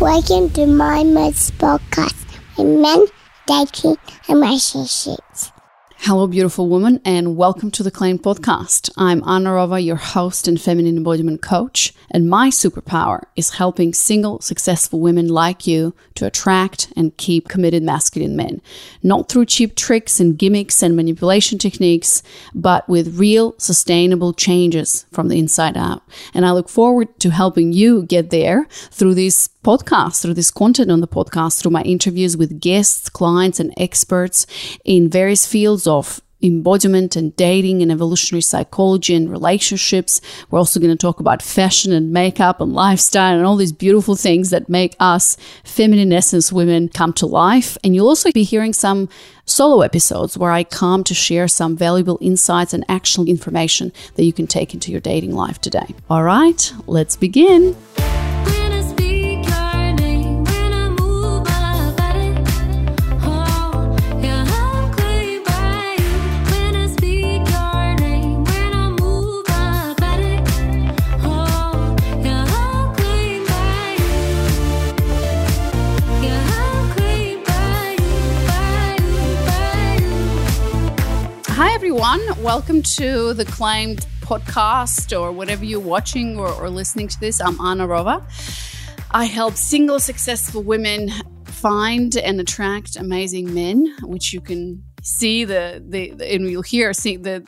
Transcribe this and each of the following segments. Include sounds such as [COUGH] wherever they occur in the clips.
Welcome to my Mud's podcast with men, dating, and relationships. Hello, beautiful woman, and welcome to the Claimed Podcast. I'm Anna Rova, your host and feminine embodiment coach, and my superpower is helping single, successful women like you to attract and keep committed masculine men. Not through cheap tricks and gimmicks and manipulation techniques, but with real, sustainable changes from the inside out. And I look forward to helping you get there through this podcast, through this content on the podcast, through my interviews with guests, clients, and experts in various fields of embodiment and dating and evolutionary psychology and relationships. We're also going to talk about fashion and makeup and lifestyle and all these beautiful things that make us feminine essence women come to life. And you'll also be hearing some solo episodes where I come to share some valuable insights and actionable information that you can take into your dating life today. All right, let's begin. Welcome to the Claimed podcast or whatever you're watching or, or listening to this. I'm Anna Rova. I help single, successful women find and attract amazing men, which you can see the, the, the and you'll hear see the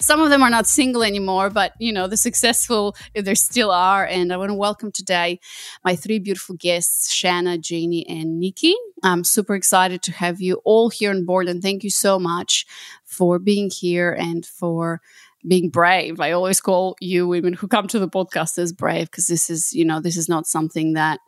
some of them are not single anymore but you know the successful there still are and i want to welcome today my three beautiful guests shanna jeannie and niki i'm super excited to have you all here on board and thank you so much for being here and for being brave. I always call you women who come to the podcast as brave because this is, you know, this is not something that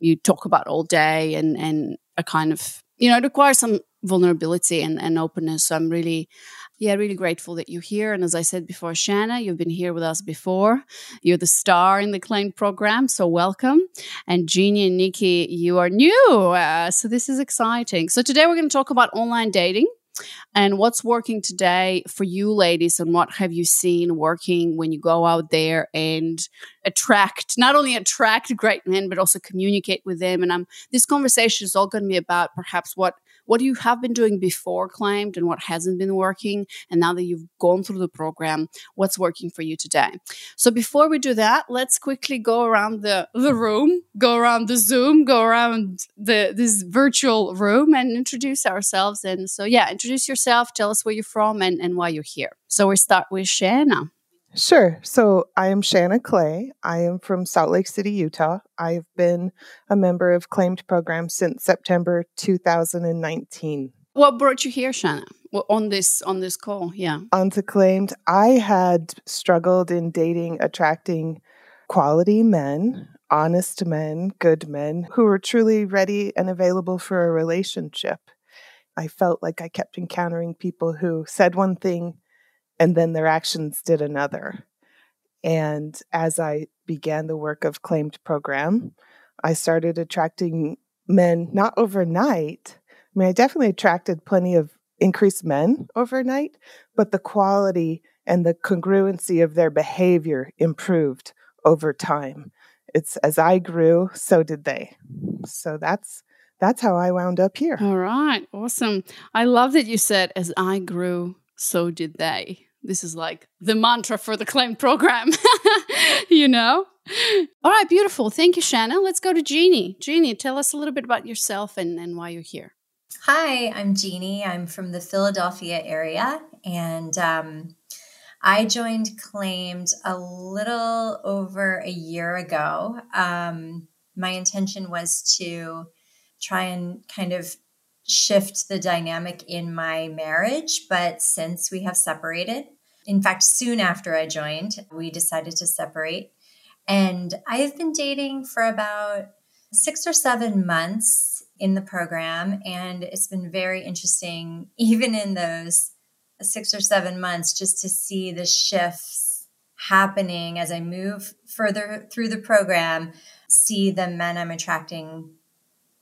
you talk about all day and and a kind of, you know, it requires some vulnerability and, and openness. So I'm really, yeah, really grateful that you're here. And as I said before, Shanna, you've been here with us before. You're the star in the Claimed program, so welcome. And Jeannie and Niki, you are new, uh, so this is exciting. So today we're going to talk about online dating and what's working today for you ladies and what have you seen working when you go out there and attract not only attract great men but also communicate with them? And um, this conversation is all going to be about perhaps what what you have been doing before claimed and what hasn't been working and now that you've gone through the program what's working for you today? So before we do that let's quickly go around the, the room go around the zoom go around the this virtual room and introduce ourselves. And so yeah introduce yourself tell us where you're from and, and why you're here. So we start with shanna Sure. So I am Shanna Clay. I am from Salt Lake City, Utah. I've been a member of Claimed Program since September 2019. what brought you here shanna well, on this on this call yeah Onto Claimed, I had struggled in dating, attracting quality men, honest men, good men who were truly ready and available for a relationship. I felt like I kept encountering people who said one thing and then their actions did another. And as I began the work of Claimed Program, I started attracting men not overnight. I mean, I definitely attracted plenty of increased men overnight, but the quality and the congruency of their behavior improved over time. It's as I grew, so did they. So that's that's how I wound up here. All right, awesome. I love that you said, as I grew, so did they. This is like the mantra for the Claimed program, [LAUGHS] you know? All right, beautiful. Thank you, Shanna. Let's go to Jeannie. Jeannie, tell us a little bit about yourself and, and why you're here. Hi, I'm Jeannie. I'm from the Philadelphia area, and um, I joined Claimed a little over a year ago. Um, my intention was to try and kind of shift the dynamic in my marriage, but since we have separated, in fact, soon after I joined, we decided to separate. And I have been dating for about six or seven months in the program. And it's been very interesting, [LAUGHS] even in those six or seven months, just to see the shifts happening as I move further through the program, see the men I'm attracting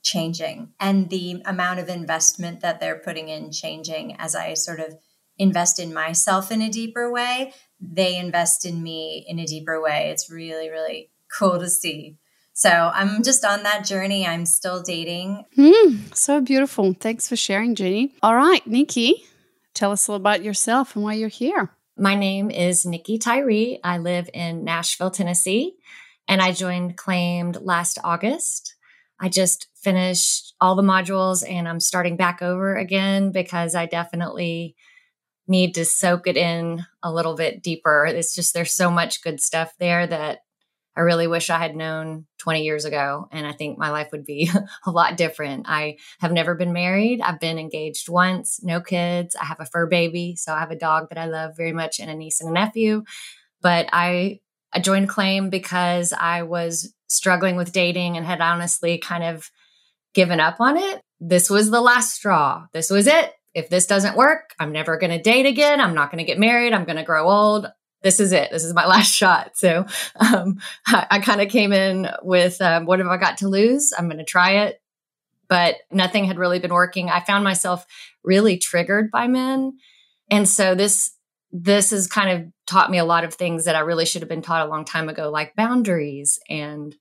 changing and the amount of investment that they're putting in changing as I sort of invest in myself in a deeper way. They invest in me in a deeper way. It's really, really cool to see. So I'm just on that journey. I'm still dating. Hmm, so beautiful. Thanks for sharing, Jeannie. All right, Niki, tell us a little about yourself and why you're here. My name is Niki Tyree. I live in Nashville, Tennessee, and I joined Claimed last August. I just finished all the modules and I'm starting back over again because I definitely need to soak it in a little bit deeper. It's just there's so much good stuff there that I really wish I had known 20 years ago. And I think my life would be [LAUGHS] a lot different. I have never been married. I've been engaged once, no kids. I have a fur baby. So I have a dog that I love very much and a niece and a nephew. But I, I joined Claimed because I was struggling with dating and had honestly kind of given up on it. This was the last straw. This was it. If this doesn't work, I'm never going to date again. I'm not going to get married. I'm going to grow old this is it. This is my [LAUGHS] last shot. So um, [LAUGHS] I, I kind of came in with um, what have I got to lose? I'm going to try it. But nothing had really been working. I found myself really triggered by men. And so this this has kind of taught me a lot of things that I really should have been taught a long time ago, like boundaries and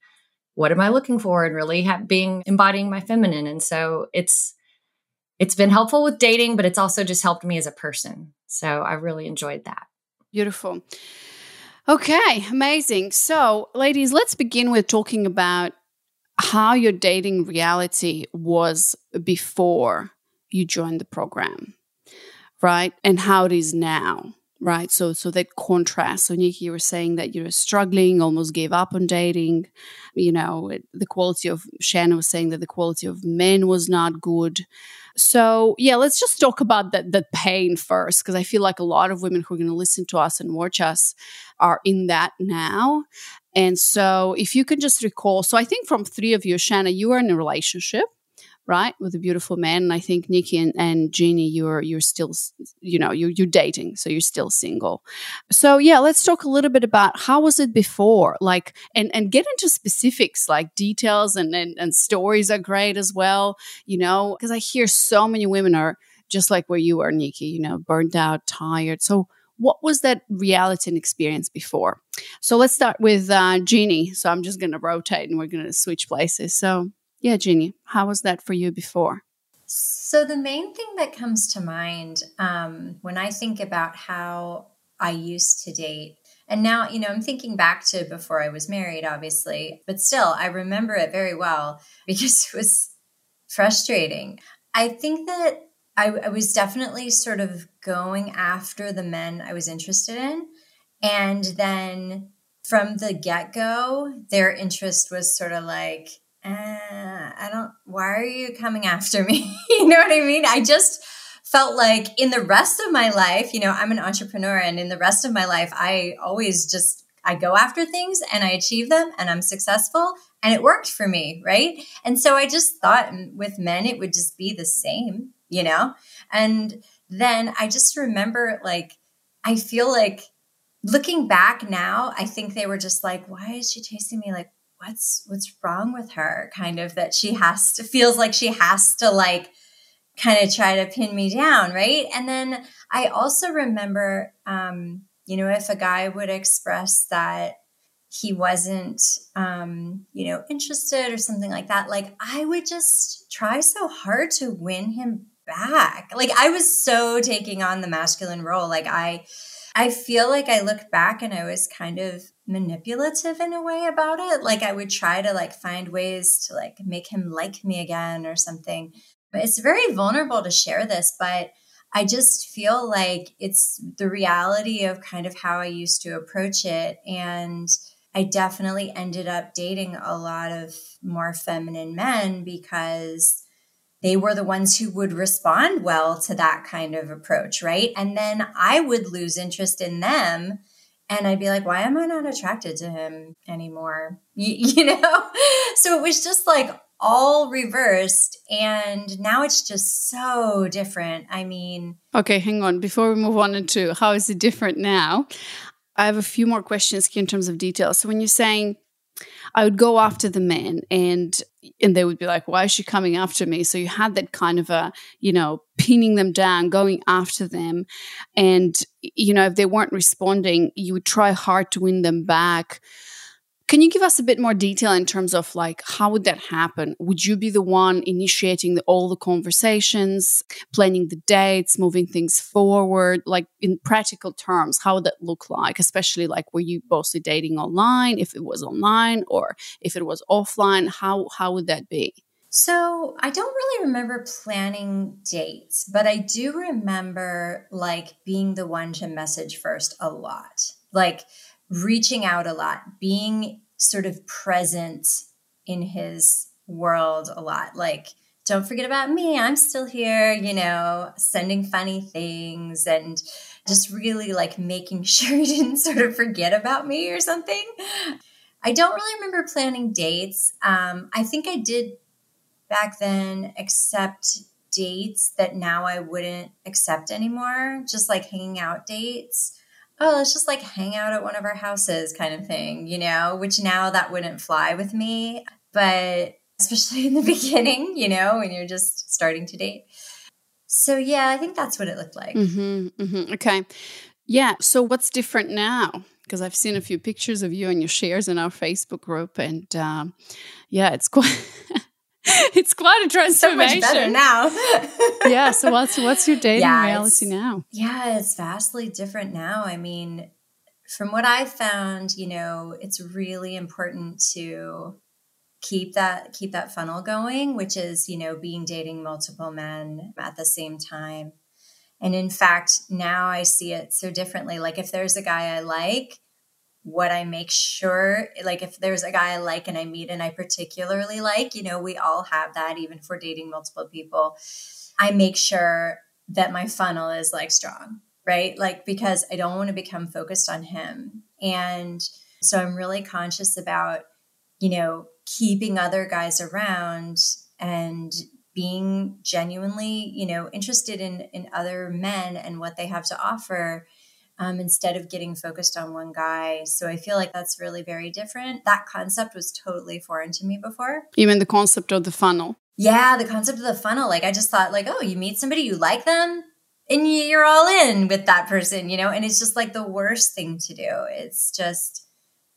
what am I looking for, and really ha- being embodying my feminine. And so it's it's been helpful with dating, but it's also just helped me as a person. So I really enjoyed that. Beautiful. Okay, amazing. So, ladies, let's begin with talking about how your dating reality was before you joined the program, right? And how it is now, right? So, so that contrast. So, Niki, you were saying that you were struggling, almost gave up on dating. You know, the quality of Shanna was saying that the quality of men was not good. So, yeah, let's just talk about that that pain first, because I feel like a lot of women who are going to listen to us and watch us are in that now. And so, if you can just recall, so I think from three of you, Shanna, you are in a relationship, right, with a beautiful man, and I think Niki and, and Jeannie, you're you're still, you know, you're you're dating, so you're still single. So, yeah, let's talk a little bit about how was it before, like, and and get into specifics, like details and and, and stories are great as well, you know, because I hear so many women are just like where you are, Niki, you know, burnt out, tired. So what was that reality and experience before? So let's start with uh, Jeannie. So I'm just going to rotate and we're going to switch places. So, yeah, Jeannie, how was that for you before? So, the main thing that comes to mind um, when I think about how I used to date, and now, you know, I'm thinking back to before I was married, obviously, but still, I remember it very well [LAUGHS] because it was frustrating. I think that I, I was definitely sort of going after the men I was interested in. And then from the get go, their interest was sort of like, uh, I don't, why are you coming after me? [LAUGHS] you know what I mean? I just felt like in the rest of my life, you know, I'm an entrepreneur and in the rest of my life, I always just, I go after things and I achieve them and I'm successful and it worked for me. Right. And so I just thought with men, it would just be the same, you know? And then I just remember like, I feel like looking back now, I think they were just like, why is she chasing me? Like, what's what's wrong with her? Kind of that she has to feels like she has to like kind of try to pin me down, right? And then I also remember um, you know, if a guy would express that he wasn't um, you know, interested or something like that, like I would just try so hard to win him back. Like I was so taking on the masculine role. Like I I feel like I look back and I was kind of manipulative in a way about it. Like I would try to like find ways to like make him like me again or something. But it's very vulnerable to share this, but I just feel like it's the reality of kind of how I used to approach it and I definitely ended up dating a lot of more feminine men because they were the ones who would respond well to that kind of approach, right? And then I would lose interest in them and I'd be like, why am I not attracted to him anymore? [LAUGHS] You, you know? So it was just like all reversed. And now it's just so different. I mean, Okay, hang on. Before we move on into how is it different now, I have a few more questions in terms of details. So when you're saying I would go after the men and and they would be like, why is she coming after me? So you had that kind of a, you know, pinning them down, going after them. And, you know, if they weren't responding, you would try hard to win them back. Can you give us a bit more detail in terms of like how would that happen? Would you be the one initiating the, all the conversations, planning the dates, moving things forward? Like in practical terms, how would that look like? Especially like were you mostly dating online? If it was online or if it was offline, how how would that be? So I don't really remember planning dates, but I do remember like being the one to message first a lot, like reaching out a lot, being sort of present in his world a lot. Like, don't forget about me. I'm still here, you know, sending funny things and just really like making [LAUGHS] sure he didn't sort of forget about me or something. I don't really remember planning dates. Um, I think I did back then accept dates that now I wouldn't accept anymore, just like hanging out dates. Oh, let's just like hang out at one of our houses kind of thing, you know, which now that wouldn't fly with me. But especially [LAUGHS] in the beginning, you know, when you're just starting to date. So, yeah, I think that's what it looked like. hmm hmm Okay. Yeah. So what's different now? Because I've seen a few pictures of you and your shares in our Facebook group, and um, yeah, it's [LAUGHS] quite [LAUGHS] it's quite a So transformation. much better now. [LAUGHS] yeah. So what's what's your dating Yeah, reality now? Yeah, it's vastly different now. I mean, from what I've found, you know, it's really important to keep that keep that funnel going, which is, you know, being dating multiple men at the same time. And in fact, now I see it so differently. Like if there's a guy I like, what I make sure, like if there's a guy I like and I meet and I particularly like, you know, we all have that even for dating multiple people. I make sure that my funnel is like strong, right? Like because I don't want to become focused on him. And so I'm really conscious about, you know, keeping other guys around and being genuinely, you know, interested in in other men and what they have to offer um, instead of getting focused on one guy. So I feel like that's really very different. That concept was totally foreign to me before. You mean the concept of the funnel? Yeah, the concept of the funnel. Like I just thought, like, oh, you meet somebody, you like them, and you're all in with that person, you know. And it's just like the worst thing to do. It's just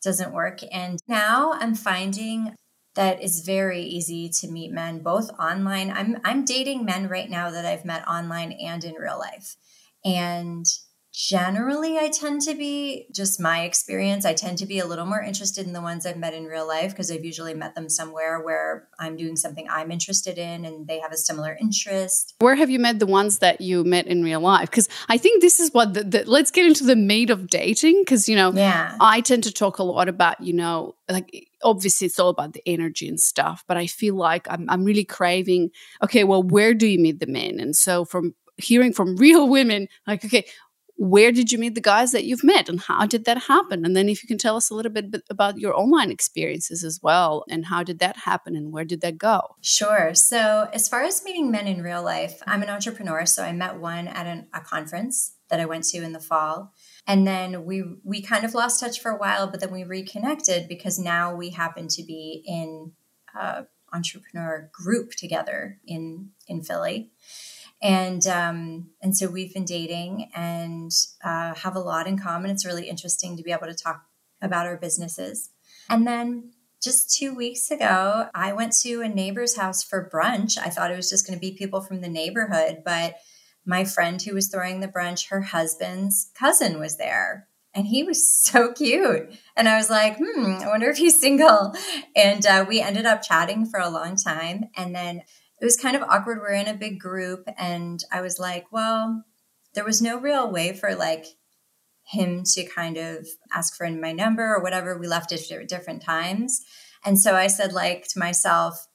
doesn't work. And now I'm finding that it's very easy to meet men both online. I'm I'm dating men right now that I've met online and in real life. And generally I tend to be just my experience, I tend to be a little more interested in the ones I've met in real life because I've usually met them somewhere where I'm doing something I'm interested in and they have a similar interest. Where have you met the ones that you met in real life? Because I think this is what the, the let's get into the meat of dating. Because you know, Yeah. I tend to talk a lot about you know, like obviously it's all about the energy and stuff, but I feel like I'm I'm really craving. Okay, well, where do you meet the men? And so from hearing from [LAUGHS] real women, like okay. Where did you meet the guys that you've met and how did that happen? And then, if you can tell us a little bit about your online experiences as well and how did that happen and where did that go? Sure. So, as far as meeting men in real life, I'm an entrepreneur. So, I met one at an, a conference that I went to in the fall. And then we we kind of lost touch for a while, but then we reconnected because now we happen to be in a entrepreneur group together in in Philly. And um, and so we've been dating and uh, have a lot in common. It's really interesting to be able to talk about our businesses. And then just two weeks ago, I went to a neighbor's house for brunch. I thought it was just going to be people from the neighborhood, but my friend who was throwing the brunch, her husband's cousin was there. And he was [LAUGHS] so cute. And I was like, hmm, I wonder if he's single. And uh, we ended up chatting for a long time. And then it was kind of awkward. We're in a big group. And I was like, well, there was no real way for like him to kind of ask for my number or whatever. We left it at different times. And so I said, like, to myself,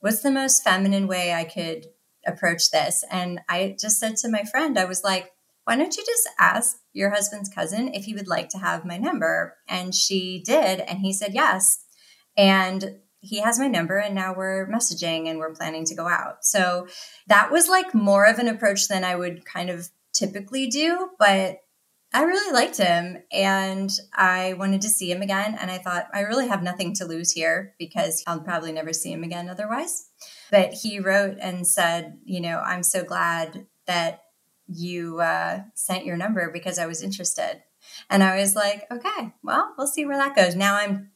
what's the most feminine way I could approach this? And I just said to my friend, I was like, why don't you just ask your husband's cousin if he would like to have my number? And she did. And he said yes. And he has my number and now we're messaging and we're planning to go out. So that was like more of an approach than I would kind of typically do, but I really liked him and I wanted to see him again. And I thought, I really have nothing to lose here because I'll probably never see him again otherwise. But he wrote and said, you know, I'm so glad that you uh, sent your number because I was interested. And I was like, okay, well, we'll see where that goes. Now I'm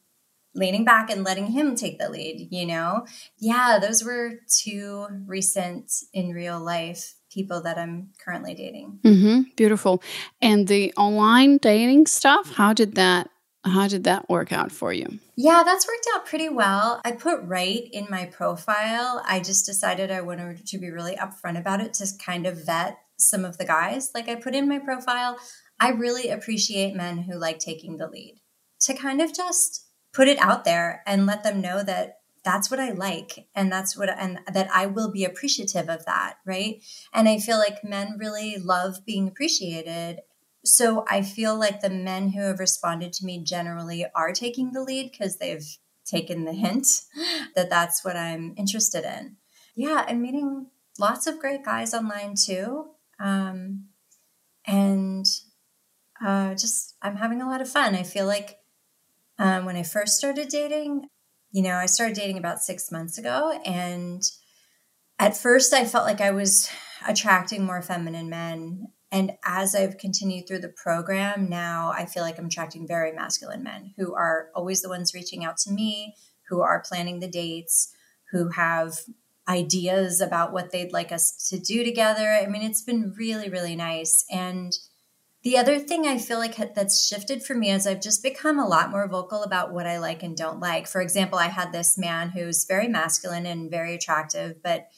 leaning back and letting him take the lead, you know? Yeah, those were two recent in real life people that I'm currently dating. hmm Beautiful. And the online dating stuff, how did that how did that work out for you? Yeah, that's worked out pretty well. I put right in my profile. I just decided I wanted to be really upfront about it to kind of vet some of the guys. Like I put in my profile, I really appreciate men who like taking the lead. To kind of just put it out there and let them know that that's what I like and that's what and that I will be appreciative of that, right? And I feel like men really love being appreciated so I feel like the men who have responded to me generally are taking the lead because they've taken the hint [LAUGHS] that that's what I'm interested in. Yeah, I'm meeting lots of great guys online too. Um, and uh, just, I'm having a lot of fun. I feel like um, when I first started dating, you know, I started dating about six months ago. And at first, I felt like I was attracting more feminine men. And as I've continued through the program, now I feel like I'm attracting very masculine men who are always the ones reaching out to me, who are planning the dates, who have ideas about what they'd like us to do together. I mean, it's been really, really nice. And the other thing I feel like that's shifted for me is I've just become a lot more vocal about what I like and don't like. For example, I had this man who's very masculine and very attractive, but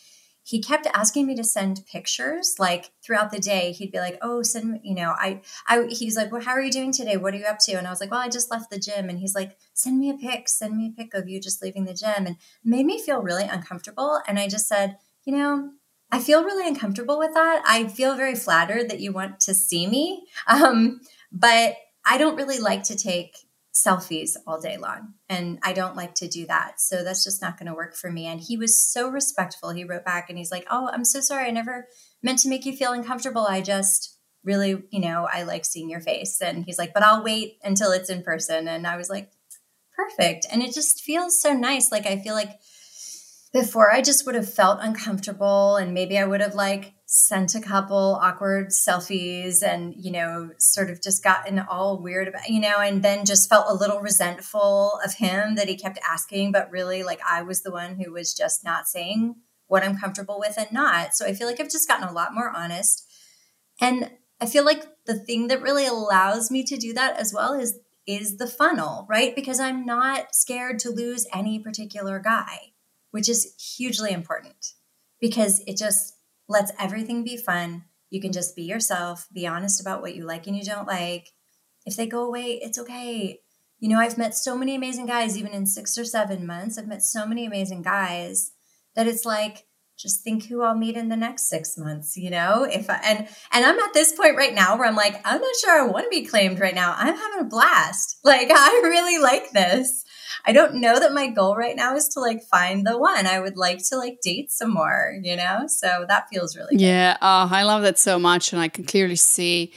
he kept asking me to send pictures like throughout the day. He'd be like oh send me you know i i he's like well how are you doing today? What are you up to? And i was like well i just left the gym. And he's like send me a pic send me a pic of you just leaving the gym. And made me feel really uncomfortable. And i just said you know i feel really uncomfortable with that i feel very flattered that you want to see me um, but i don't really like to take selfies all day long. And I don't like to do that. So that's just not going to work for me. And he was so respectful. He wrote back and he's like, Oh, I'm so sorry. I never meant to make you feel uncomfortable. I just really, you know, I like seeing your face. And he's like, But I'll wait until it's in person. And I was like, Perfect. And it just feels so nice. Like I feel like before I just would have felt uncomfortable and maybe I would have like sent a couple awkward selfies and you know sort of just gotten all weird about you know and then just felt a little resentful of him that he kept asking but really like I was the one who was just not saying what I'm comfortable with and not. So I feel like I've just gotten a lot more honest. And I feel like the thing that really allows me to do that as well is is the funnel right? Because I'm not scared to lose any particular guy which is hugely important because it just lets everything be fun. You can just be yourself, be honest about what you like and you don't like. If they go away, it's okay. You know, I've met so many amazing guys, even in six or seven months. I've met so many amazing guys that it's like, just think who I'll meet in the next six months, you know? If I, and and I'm at this point right now where I'm like, I'm not sure I want to be claimed right now. I'm having a blast. Like [LAUGHS] I really like this. I don't know that my goal right now is to like find the one. I would like to like date some more, you know? So that feels really good. Yeah, oh, I love that so much. And I can clearly see,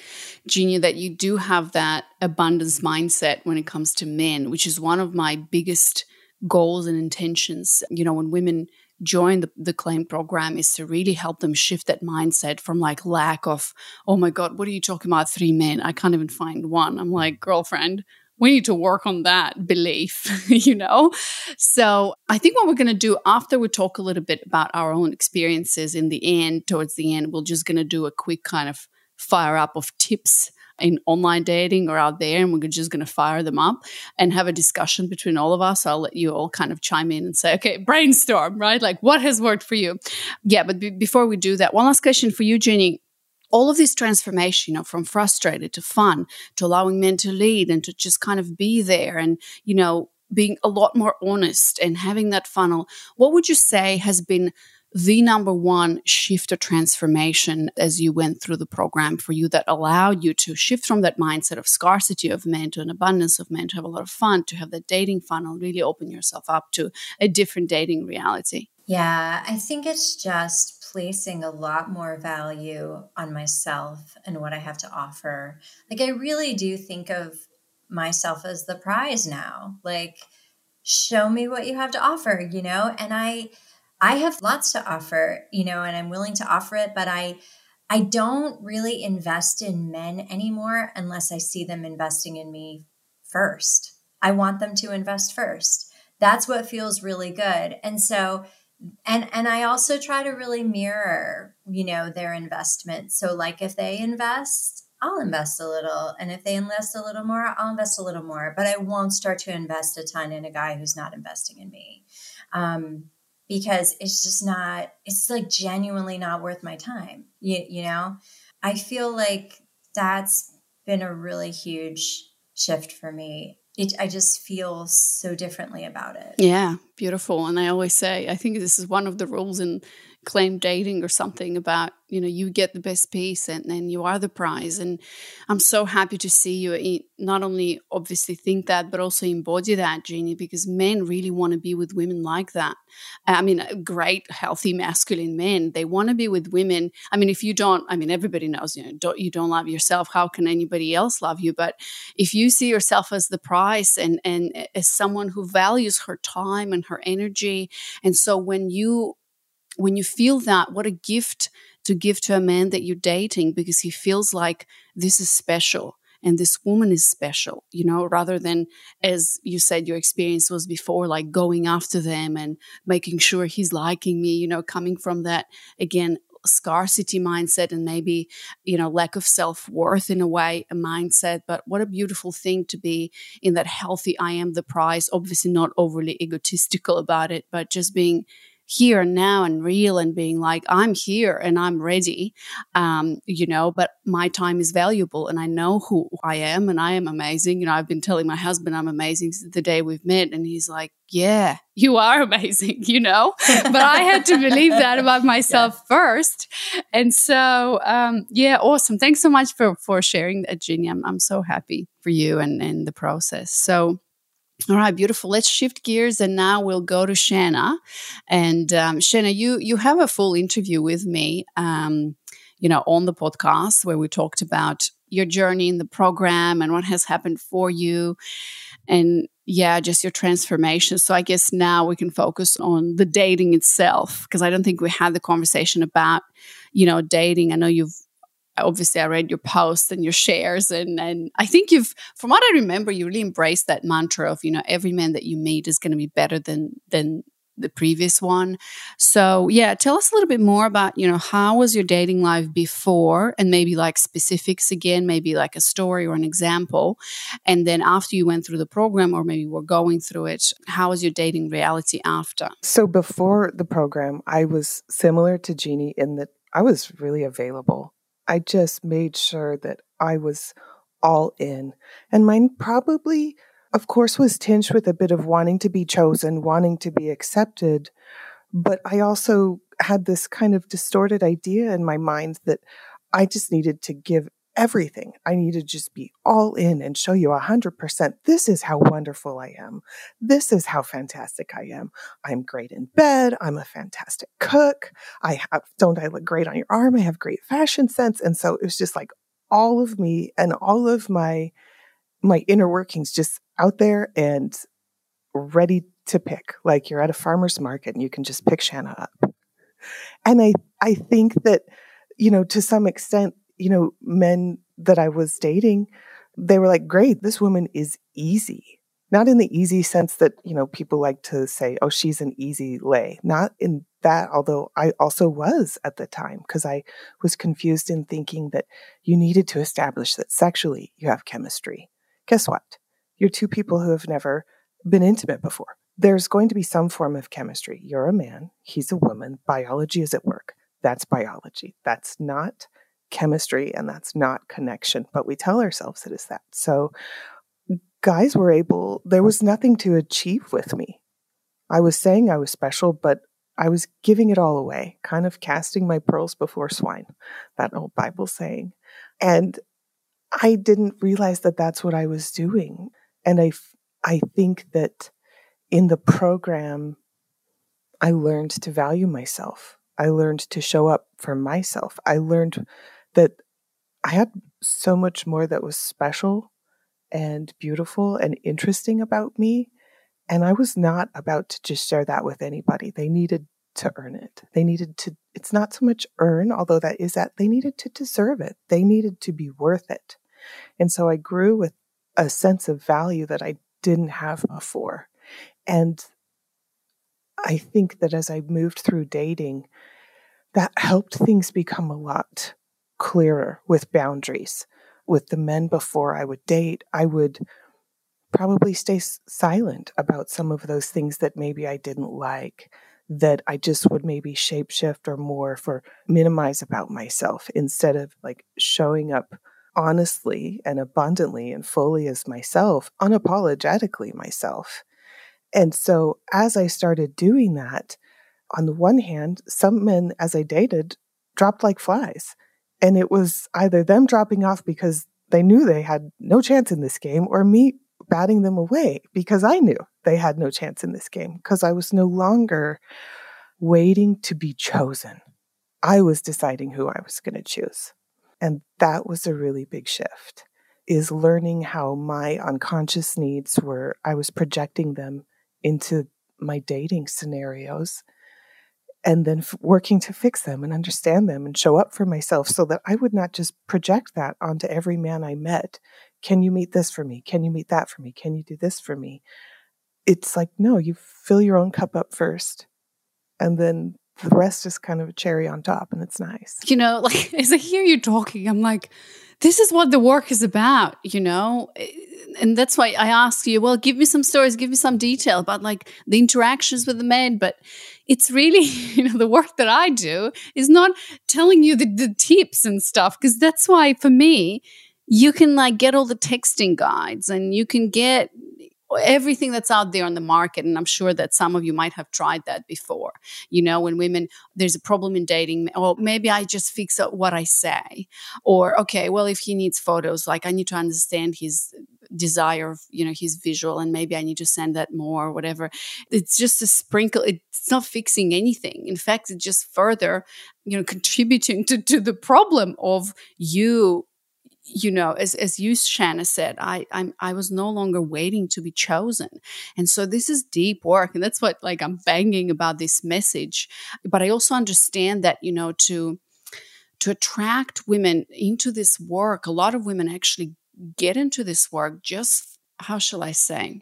Jeannie, that you do have that abundance mindset when it comes to men, which is one of my biggest goals and intentions. You know, when women join the, the Claimed program is to really help them shift that mindset from like lack of, oh my God, what are you talking about? Three men. I can't even find one. I'm like, girlfriend, we need to work on that belief, [LAUGHS] you know? So I think what we're going to do after we talk a little bit about our own experiences in the end, towards the end, we're just going to do a quick kind of fire up of tips in online dating or out there, and we're just going to fire them up and have a discussion between all of us. I'll let you all kind of chime in and say, okay, brainstorm, right? Like what has worked for you? Yeah, but b- before we do that, one last question for you, Jeannie all of this transformation, you know, from frustrated to fun to allowing men to lead and to just kind of be there and, you know, being a lot more honest and having that funnel, what would you say has been the number one shift or transformation as you went through the program for you that allowed you to shift from that mindset of scarcity of men to an abundance of men, to have a lot of fun, to have the dating funnel, really open yourself up to a different dating reality? Yeah, I think it's just placing a lot more value on myself and what I have to offer. Like, I really do think of myself as the prize now. Like, show me what you have to offer, you know? And I, I have lots to offer, you know, and I'm willing to offer it, but I, I don't really invest in men anymore unless I see them investing in me first. I want them to invest first. That's what feels really good. And so and and I also try to really mirror, you know, their investment. So like if they invest, I'll invest a little, and if they invest a little more, I'll invest a little more. But I won't start to invest a ton in a guy who's not investing in me, um, because it's just not. It's like genuinely not worth my time. You you know, I feel like that's been a really huge shift for me. It, I just feel so differently about it. Yeah, beautiful. And I always say, I think this is one of the rules in claim dating or something about you know you get the best piece and then you are the prize. And i'm so happy to see you not only obviously think that but also embody that jeannie because men really want to be with women like that. I mean great healthy masculine men they want to be with women. I mean if you don't i mean everybody knows you know don't, you don't love yourself how can anybody else love you? But if you see yourself as the prize and and eh, as someone who values her time and her energy and so when you when you feel that, what a gift to give to a man that you're dating because he feels like this is special and this woman is special, you know, rather than, as you said, your experience was before, like going after them and making sure he's liking me, you know, coming from that, again, scarcity mindset and maybe you know lack of self-worth in a way a mindset. But what a beautiful thing to be in that healthy i am the prize obviously not overly egotistical about it but just being here and now and real and being like i'm here and i'm ready um, you know but my time is valuable and i know who i am and i am amazing. You know i've been telling my husband i'm amazing since the day we've met and he's like yeah [LAUGHS] you are amazing [LAUGHS] you know? But i had to believe that about [LAUGHS] myself yeah. first. And so um, yeah awesome. Thanks so much for for sharing that Jeannie. I'm, I'm so happy for you and and the process. So all right, beautiful. Let's shift gears, and now we'll go to Shanna. And um, Shanna, you you have a full interview with me, um, you know, on the podcast where we talked about your journey in the program and what has happened for you, and yeah, just your transformation. So I guess now we can focus on the dating itself because I don't think we had the conversation about, you know, dating. I know you've obviously I read your posts and your shares and and I think you've from what I remember you really embraced that mantra of you know every man that you meet is going to be better than than the previous one. So, yeah, tell us a little bit more about, you know, how was your dating life before and maybe like specifics again, maybe like a story or an example. And then after you went through the program or maybe were going through it, how was your dating reality after? So, before the program, I was similar to Jeannie in that I was really available. I just made sure that I was all in. And mine probably, of course, was tinged with a bit of wanting to be chosen, wanting to be accepted. But I also had this kind of distorted idea in my mind that I just needed to give everything. I need to just be all in and show you a hundred percent. This is how wonderful I am. This is how fantastic I am. I'm great in bed. I'm a fantastic cook. I have, don't I look great on your arm? I have great fashion sense. And so it was just like all of me and all of my, my inner workings just out there and ready to pick. Like you're at a farmer's market and you can just pick Shanna up. And I, I think that, you know, to some extent, you know, men that I was dating, they were like, great, this woman is easy. Not in the easy sense that, you know, people like to say, oh, she's an easy lay. Not in that, although I also was at the time, because I was confused in thinking that you needed to establish that sexually you have chemistry. Guess what? You're two people who have never been intimate before. There's going to be some form of chemistry. You're a man, he's a woman, biology is at work. That's biology. That's not chemistry and that's not connection, but we tell ourselves it is that. So guys were able, there was nothing to achieve with me. I was saying I was special, but I was giving it all away, kind of casting my pearls before swine, that old Bible saying. And I didn't realize that that's what I was doing. And I, I think that in the program, I learned to value myself. I learned to show up for myself. I learned that I had so much more that was special and beautiful and interesting about me. And I was not about to just share that with anybody. They needed to earn it. They needed to, it's not so much earn, although that is that, they needed to deserve it. They needed to be worth it. And so I grew with a sense of value that I didn't have before. And I think that as I moved through dating, that helped things become a lot clearer with boundaries. With the men before I would date, I would probably stay silent about some of those things that maybe I didn't like, that I just would maybe shapeshift or more for minimize about myself instead of like showing up honestly and abundantly and fully as myself, unapologetically myself. And so as I started doing that, on the one hand, some men as I dated dropped like flies. And it was either them dropping off because they knew they had no chance in this game or me batting them away because I knew they had no chance in this game because I was no longer waiting to be chosen. I was deciding who I was going to choose. And that was a really big shift is learning how my unconscious needs were I was projecting them into my dating scenarios and then f- working to fix them and understand them and show up for myself so that I would not just project that onto every man I met. Can you meet this for me? Can you meet that for me? Can you do this for me? It's like, no, you fill your own cup up first. And then the rest is kind of a cherry on top and it's nice. you know, [LAUGHS] like as I hear you talking, I'm like, this is what the work is about, you know? Eh, and that's why I ask you, well, give me some stories, give me some detail about like the interactions with the men. But it's really, [LAUGHS] you know, the work that I do is not telling you the, the tips and stuff, because that's why for me, you can like get all the texting guides and you can get everything that's out there on the market and i'm sure that some of you might have tried that before. You know when women there's a problem in dating or maybe i just fix up what i say. Or okay well if he needs photos like i need to understand his desire of you know his visual and maybe i need to send that more or whatever. It's just a sprinkle it's not fixing anything. In fact it's just further you know contributing to, to the problem of you you know, as as you, Shanna said, I I'm I was no longer waiting to be chosen, and so this is deep work, and that's what like I'm banging about this message. But I also understand that you know to to attract women into this work, a lot of women actually get into this work just how shall I say?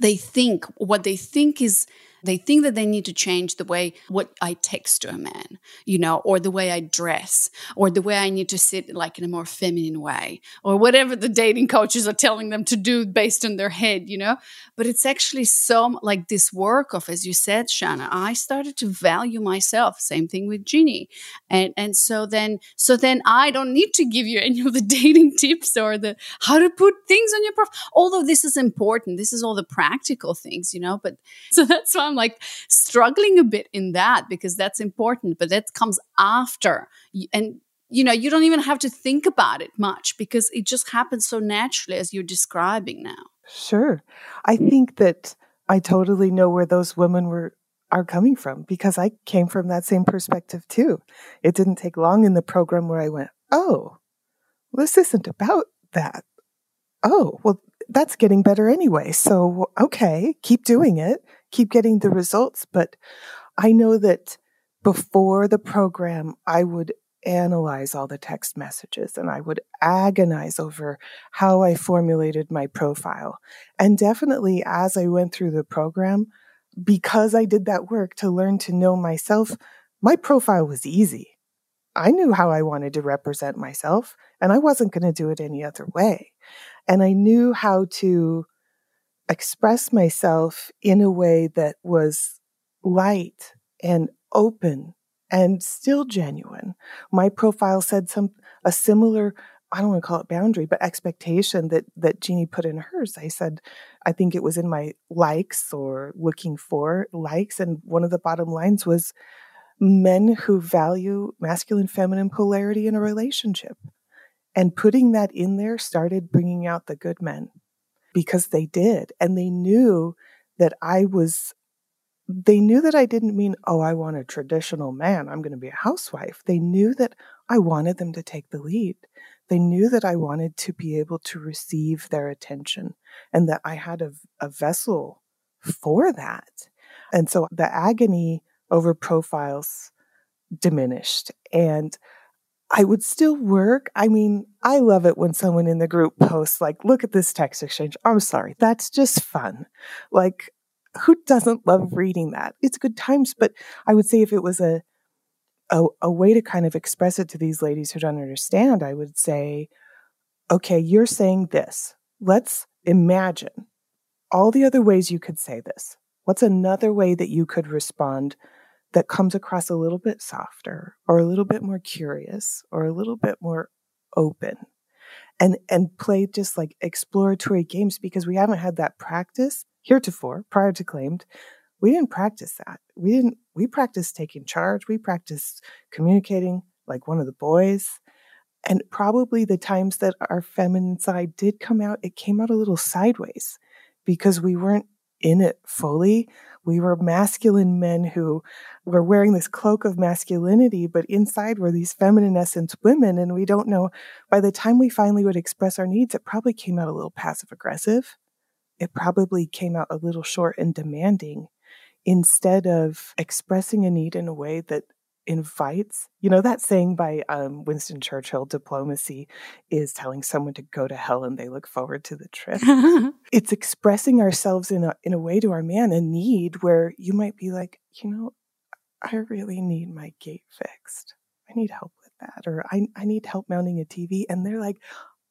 They think what they think is they think that they need to change the way what I text to a man, you know, or the way I dress, or the way I need to sit like in a more feminine way, or whatever the dating coaches are telling them to do based on their head, you know. But it's actually so like this work of, as you said, Shanna, I started to value myself. Same thing with Jeannie. And and so then so then I don't need to give you any of the [LAUGHS] dating tips or the how to put things on your profile. Although this is important. This is all the practical things, you know. But [LAUGHS] so that's why like struggling a bit in that because that's important, but that comes after. And you know, you don't even have to think about it much because it just happens so naturally as you're describing now. Sure. I think that I totally know where those women were are coming from because I came from that same perspective too. It didn't take long in the program where I went, "Oh, this isn't about that." Oh, well, that's getting better anyway. So, okay, keep doing it, keep getting the results, but I know that before the program, I would analyze all the text messages and I would agonize over how I formulated my profile. And definitely as I went through the program, because I did that work to learn to know myself, my profile was easy. I knew how I wanted to represent myself, and I wasn't going to do it any other way. And I knew how to express myself in a way that was light and open and still genuine. My profile said some a similar I don't want to call it boundary, but expectation that that Jeannie put in hers. I said, I think it was in my likes or looking for likes, and one of the bottom lines was men who value masculine feminine polarity in a relationship. And putting that in there started bringing out the good men because they did. And they knew that I was, they knew that I didn't mean, oh, I want a traditional man. I'm going to be a housewife. They knew that I wanted them to take the lead. They knew that I wanted to be able to receive their attention and that I had a, a vessel for that. And so the agony over profiles diminished. And I would still work. I mean, I love it when someone in the group posts, like, look at this text exchange. I'm sorry. That's just fun. Like, who doesn't love reading that? It's good times. But I would say if it was a, a, a way to kind of express it to these ladies who don't understand, I would say, okay, you're saying this. Let's imagine all the other ways you could say this. What's another way that you could respond that comes across a little bit softer or a little bit more curious or a little bit more open? And, and play just like exploratory games because we haven't had that practice heretofore prior to claimed. We didn't practice that. We didn't, we practiced taking charge. We practiced communicating like one of the boys. And probably the times that our feminine side did come out, it came out a little sideways because we weren't in it fully. We were masculine men who were wearing this cloak of masculinity, but inside were these feminine essence women. And we don't know, by the time we finally would express our needs, it probably came out a little passive aggressive. It probably came out a little short and demanding instead of expressing a need in a way that invites you know that saying by um, winston churchill diplomacy is telling someone to go to hell and they look forward to the trip. [LAUGHS] It's expressing ourselves in a in a way to our man a need where you might be like you know i really need my gate fixed. I need help with that or i, I need help mounting a tv and they're like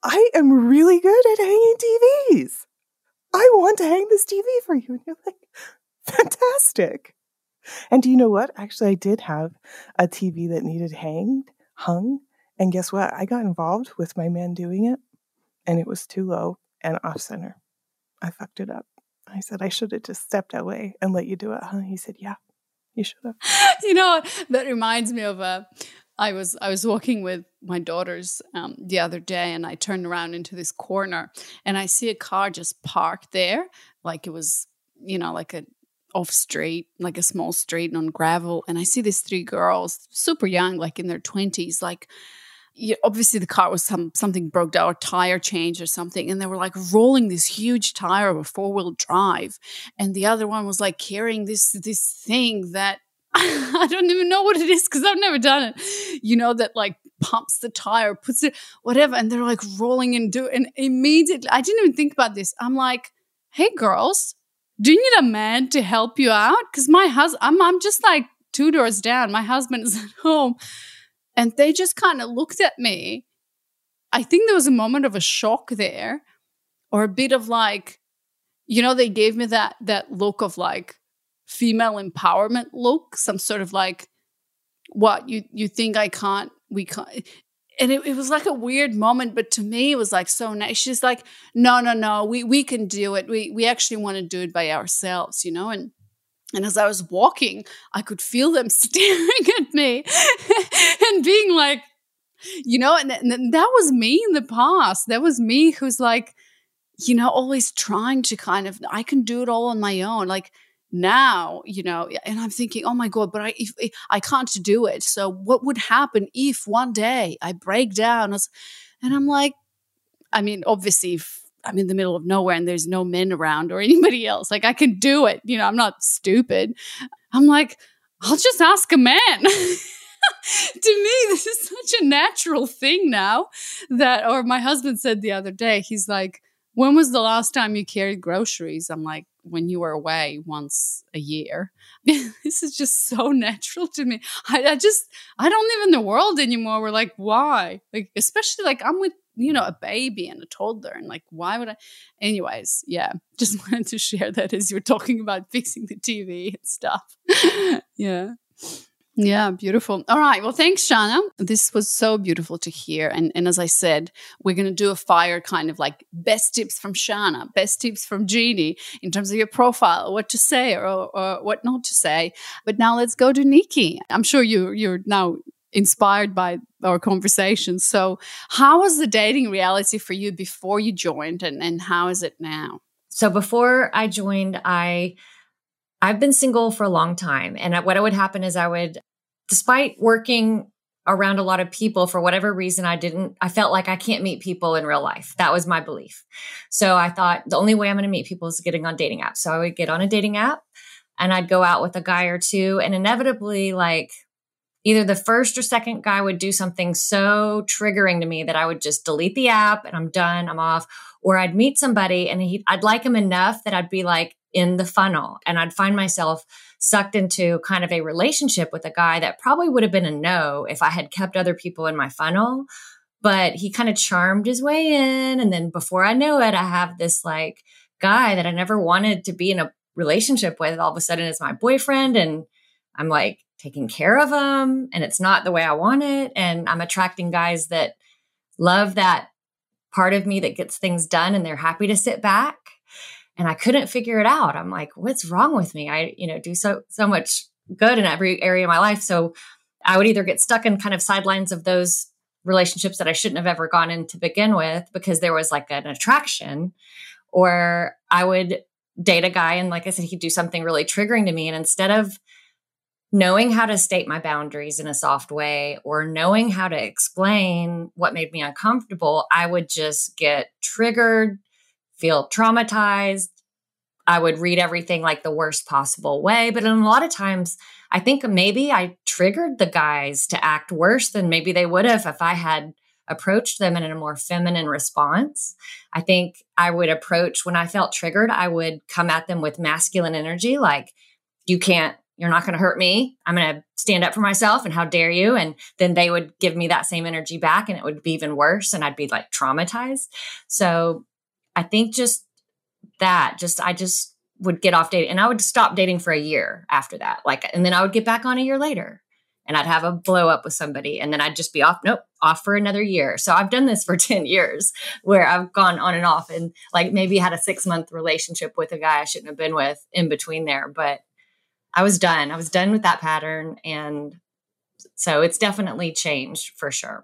i am really good at hanging tvs i want to hang this tv for you and you're like fantastic and do you know what? Actually, I did have a TV that needed hanged, hung. And guess what? I got involved with my man doing it, and it was too low and off center. I fucked it up. I said, I should have just stepped away and let you do it, huh? He said, Yeah, you should have. [LAUGHS] you know that reminds me of a I was I was walking with my daughters um, the other day, and I turned around into this corner, and I see a car just parked there, like it was, you know, like a off street, like a small street and on gravel, and I see these three girls, super young, like in their twenties, like. Obviously the car was some something broke down, or tire change or something, and they were like rolling this huge tire of a four wheel drive, and the other one was like carrying this this thing that [LAUGHS] I don't even know what it is because I've never done it. You know that like pumps the tire, puts it whatever, and they're like rolling and do and immediately I didn't even think about this. I'm like, hey girls, do you need a man to help you out? Because my husband, I'm I'm just like two doors down. My husband is [LAUGHS] at home, and they just kind of looked at me. I think there was a moment of a shock there, or a bit of like, you know, they gave me that that look of like female empowerment look, some sort of like, what you you think I can't, we can't. And it, it was like a weird moment, but to me it was like so nice. She's like, no, no, no, we we can do it. We we actually want to do it by ourselves, you know. And and as I was walking, I could feel them [LAUGHS] staring at me [LAUGHS] and being like, you know, and, and that was me in the past. That was me who's like, you know, always trying to kind of, I can do it all on my own. Like now, you know, and I'm thinking, oh my God, but I, if, if I can't do it. So what would happen if one day I break down? And I'm like, I mean, obviously, if I'm in the middle of nowhere and there's no men around or [LAUGHS] anybody else, like I can do it. You know, I'm not stupid. I'm like, I'll just ask a man. [LAUGHS] to me, this is such a natural thing now that, or my husband said the other day, he's like, when was the last time you carried groceries? I'm like, when you were away once a year. [LAUGHS] this is just so [LAUGHS] natural to me. I, I just, I don't live in the world anymore. We're like, why? Like, especially like I'm with, you know, a baby and a toddler, and like, why would I? Anyways, yeah, [LAUGHS] just wanted to share that as you were talking about fixing the TV and stuff. yeah. Yeah, beautiful. All right. Well, thanks, Shanna. This was so beautiful to hear. And, and as I said, we're going to do a fire kind of like best tips from Shanna, best tips from Jeannie in terms of your profile, what to say or, or what not to say. But now let's go to Niki. I'm sure you, you're now inspired by our conversation. So, how was the dating reality for you before you joined, and, and how is it now? So before I joined, I I've been single for a long time. And what would happen is I would, despite working around a lot of people for whatever reason, I didn't, I felt like I can't meet people in real life. That was my belief. So I thought the only way I'm going to meet people is getting on dating apps. So I would get on a dating app and I'd go out with a guy or two and inevitably like either the first or second guy would do something so triggering to me that I would just delete the app and I'm done, I'm off. Or I'd meet somebody and he, I'd like him enough that I'd be like in the funnel and I'd find myself sucked into kind of a relationship with a guy that probably would have been a no if I had kept other people in my funnel. But he kind of charmed his way in. And then before I know it, I have this like guy that I never wanted to be in a relationship with all of a sudden is my boyfriend. And I'm like taking care of him and it's not the way I want it. And I'm attracting guys that love that part of me that gets things done and they're happy to sit back. And I couldn't figure it out. I'm like, what's wrong with me? I, you know, do so so much good in every area of my life. So I would either get stuck in kind of sidelines of those relationships that I shouldn't have ever gone in to begin with because there was like an attraction, or I would date a guy and like I said, he'd do something really triggering to me. And instead of knowing how to state my boundaries in a soft way or knowing how to explain what made me uncomfortable, I would just get triggered, feel traumatized. I would read everything like the worst possible way. But in a lot of times, I think maybe I triggered the guys to act worse than maybe they would have if I had approached them in a more feminine response. I think I would approach when I felt triggered, I would come at them with masculine energy, like, you can't you're not going to hurt me. I'm going to stand up for myself and how dare you? And then they would give me that same energy back and it would be even worse and I'd be like traumatized. So I think just that, just, I just would get off dating and I would stop dating for a year after that. Like, and then I would get back on a year later and I'd have a blow up with somebody and then I'd just be off. Nope, off for another year. So I've done this for [LAUGHS] 10 years where I've gone on and off and like maybe had a six month relationship with a guy I shouldn't have been with in between there. But I was done. I was done with that pattern. And so it's definitely changed for sure.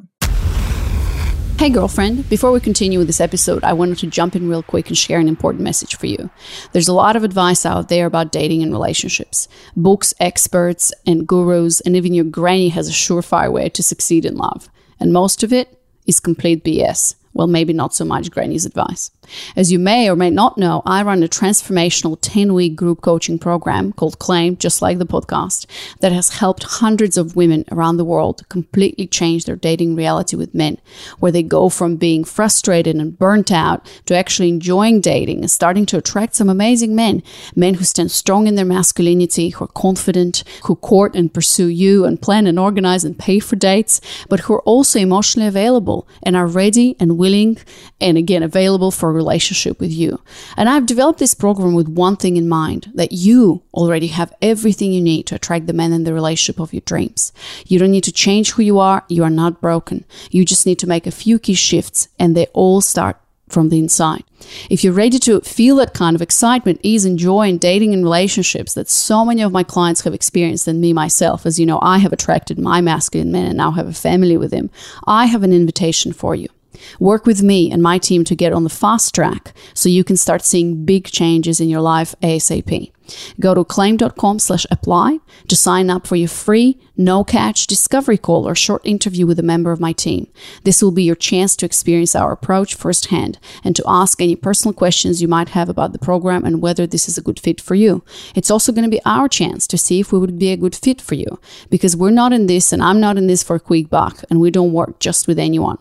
Hey, girlfriend. Before we continue with this episode, I wanted to jump in real quick and share an important message for you. There's a lot of advice out there about dating and relationships. Books, experts, and gurus, and even your granny has a surefire way to succeed in love. And most of it is complete BS. Well, maybe not so much Granny's advice. As you may or may not know, I run a transformational 10 week group coaching program called Claimed, just like the podcast, that has helped hundreds of women around the world completely change their dating reality with men, where they go from being frustrated and burnt out to actually enjoying dating and starting to attract some amazing men. Men who stand strong in their masculinity, who are confident, who court and pursue you and plan and organize and pay for dates, but who are also emotionally available and are ready and willing and again available for a relationship with you. And I've developed this program with one thing in mind that you already have everything you need to attract the man in the relationship of your dreams. You don't need to change who you are, you are not broken. You just need to make a few key shifts and they all start from the inside. If you're ready to feel that kind of excitement, ease, and joy in dating and relationships that so many of my clients have experienced, and me myself, as you know, I have attracted my masculine man and now have a family with him, I have an invitation for you. Work with me and my team to get on the fast track so you can start seeing big changes in your life ASAP. Go to claimed.com slash apply to sign up for your free, no catch discovery call or short interview with a member of my team. This will be your chance to experience our approach firsthand and to ask any personal questions you might have about the program and whether this is a good fit for you. It's also going to be our chance to see if we would be a good fit for you because we're not in this and I'm not in this for a quick buck and we don't work just with anyone.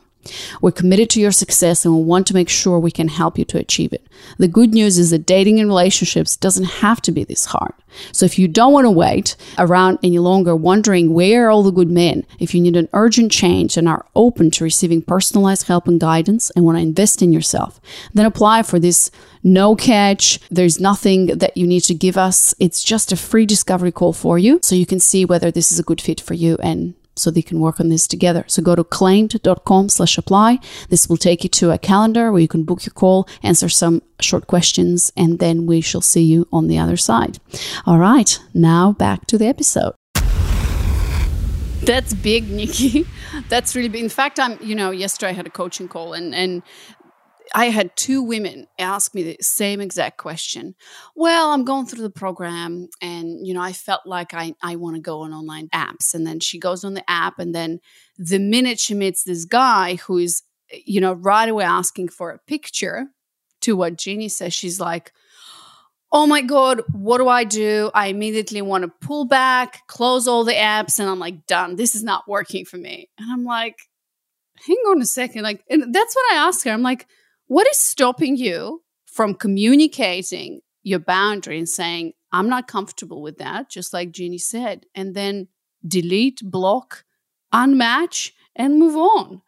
We're committed to your success and we want to make sure we can help you to achieve it. The good news is that dating and relationships doesn't have to be this hard. So if you don't want to wait around any longer wondering where are all the good men, if you need an urgent change and are open to receiving personalized help and guidance and want to invest in yourself, then apply for this no catch. There's nothing that you need to give us. It's just a free discovery call for you so you can see whether this is a good fit for you and so they can work on this together. So go to claimed.com slash apply. This will take you to a calendar where you can book your call, answer some short questions, and then we shall see you on the other side. All right, now back to the episode. That's big, Niki. [LAUGHS] That's really big. In fact, I'm, you know, yesterday I had a coaching call and, and I had two women ask me the same exact question. Well, I'm going through the program and you know, I felt like I I want to go on online apps and then she goes on the app and then the minute she meets this guy who is you know, right away asking for a picture to what Jeannie says, she's like, oh my God, what do I do? I immediately want to pull back, close all the apps, and I'm like, done. This is not working for me. And I'm like, hang on a second. Like, and that's what I asked her. I'm like, what is stopping you from communicating your boundary and saying, I'm not comfortable with that, just like Jeannie said, and then delete, block, unmatch, and move on.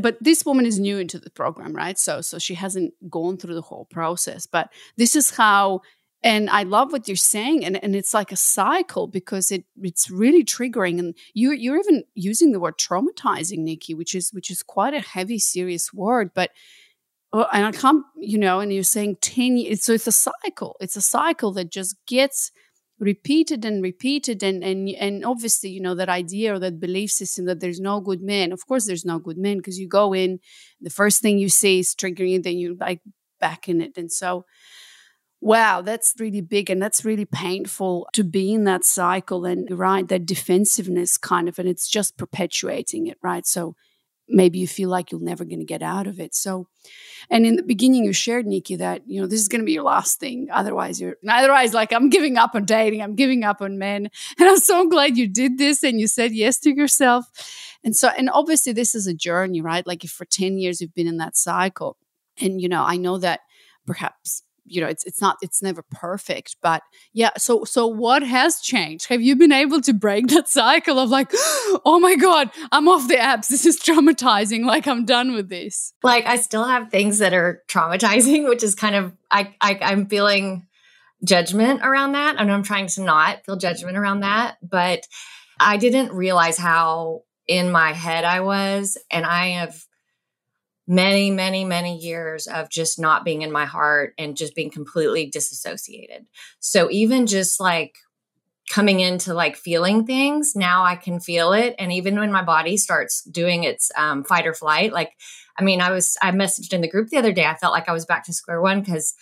But this woman is new into the program, right? So, so she hasn't gone through the whole process. But this is how, and I love what you're saying, and, and it's like a cycle because it it's really triggering. And you you're even using the word traumatizing, Niki, which is which is quite a heavy, serious word, but well, and I can't, you know, and you're saying 10 years. So it's a cycle. It's a cycle that just gets repeated and repeated. And, and, and obviously, you know, that idea or that belief system that there's no good men. Of course, there's no good men because you go in, the first thing you see is triggering, then you like back in it. And so, wow, that's really big and that's really painful to be in that cycle and, right, that defensiveness kind of, and it's just perpetuating it, right? So, maybe you feel like you're never going to get out of it. So, and in the beginning, you shared, Niki, that you know this is going to be your last thing. Otherwise, you're otherwise like I'm giving up on dating. I'm giving up on men. [LAUGHS] And I'm so glad you did this and you said yes to yourself. And so, and obviously, this is a journey, right? Like if for ten years you've been in that cycle, and you know, I know that perhaps you know it's it's not it's never perfect but yeah so so what has changed have you been able to break that cycle of like [GASPS] oh my god i'm off the apps [LAUGHS] this is traumatizing like i'm done with this like I still have things that are traumatizing, [LAUGHS] which is kind of I, I I'm feeling judgment around that. And I'm trying to not feel judgment around that. But I didn't realize how in my head I was. And I have many, many, many years of just not being in my heart and just being completely disassociated. So even just like coming into like feeling things, now I can feel it. And even when my body starts doing its um, fight or flight, like, I mean, I was, I messaged in the group the other day, I felt like I was back to square one because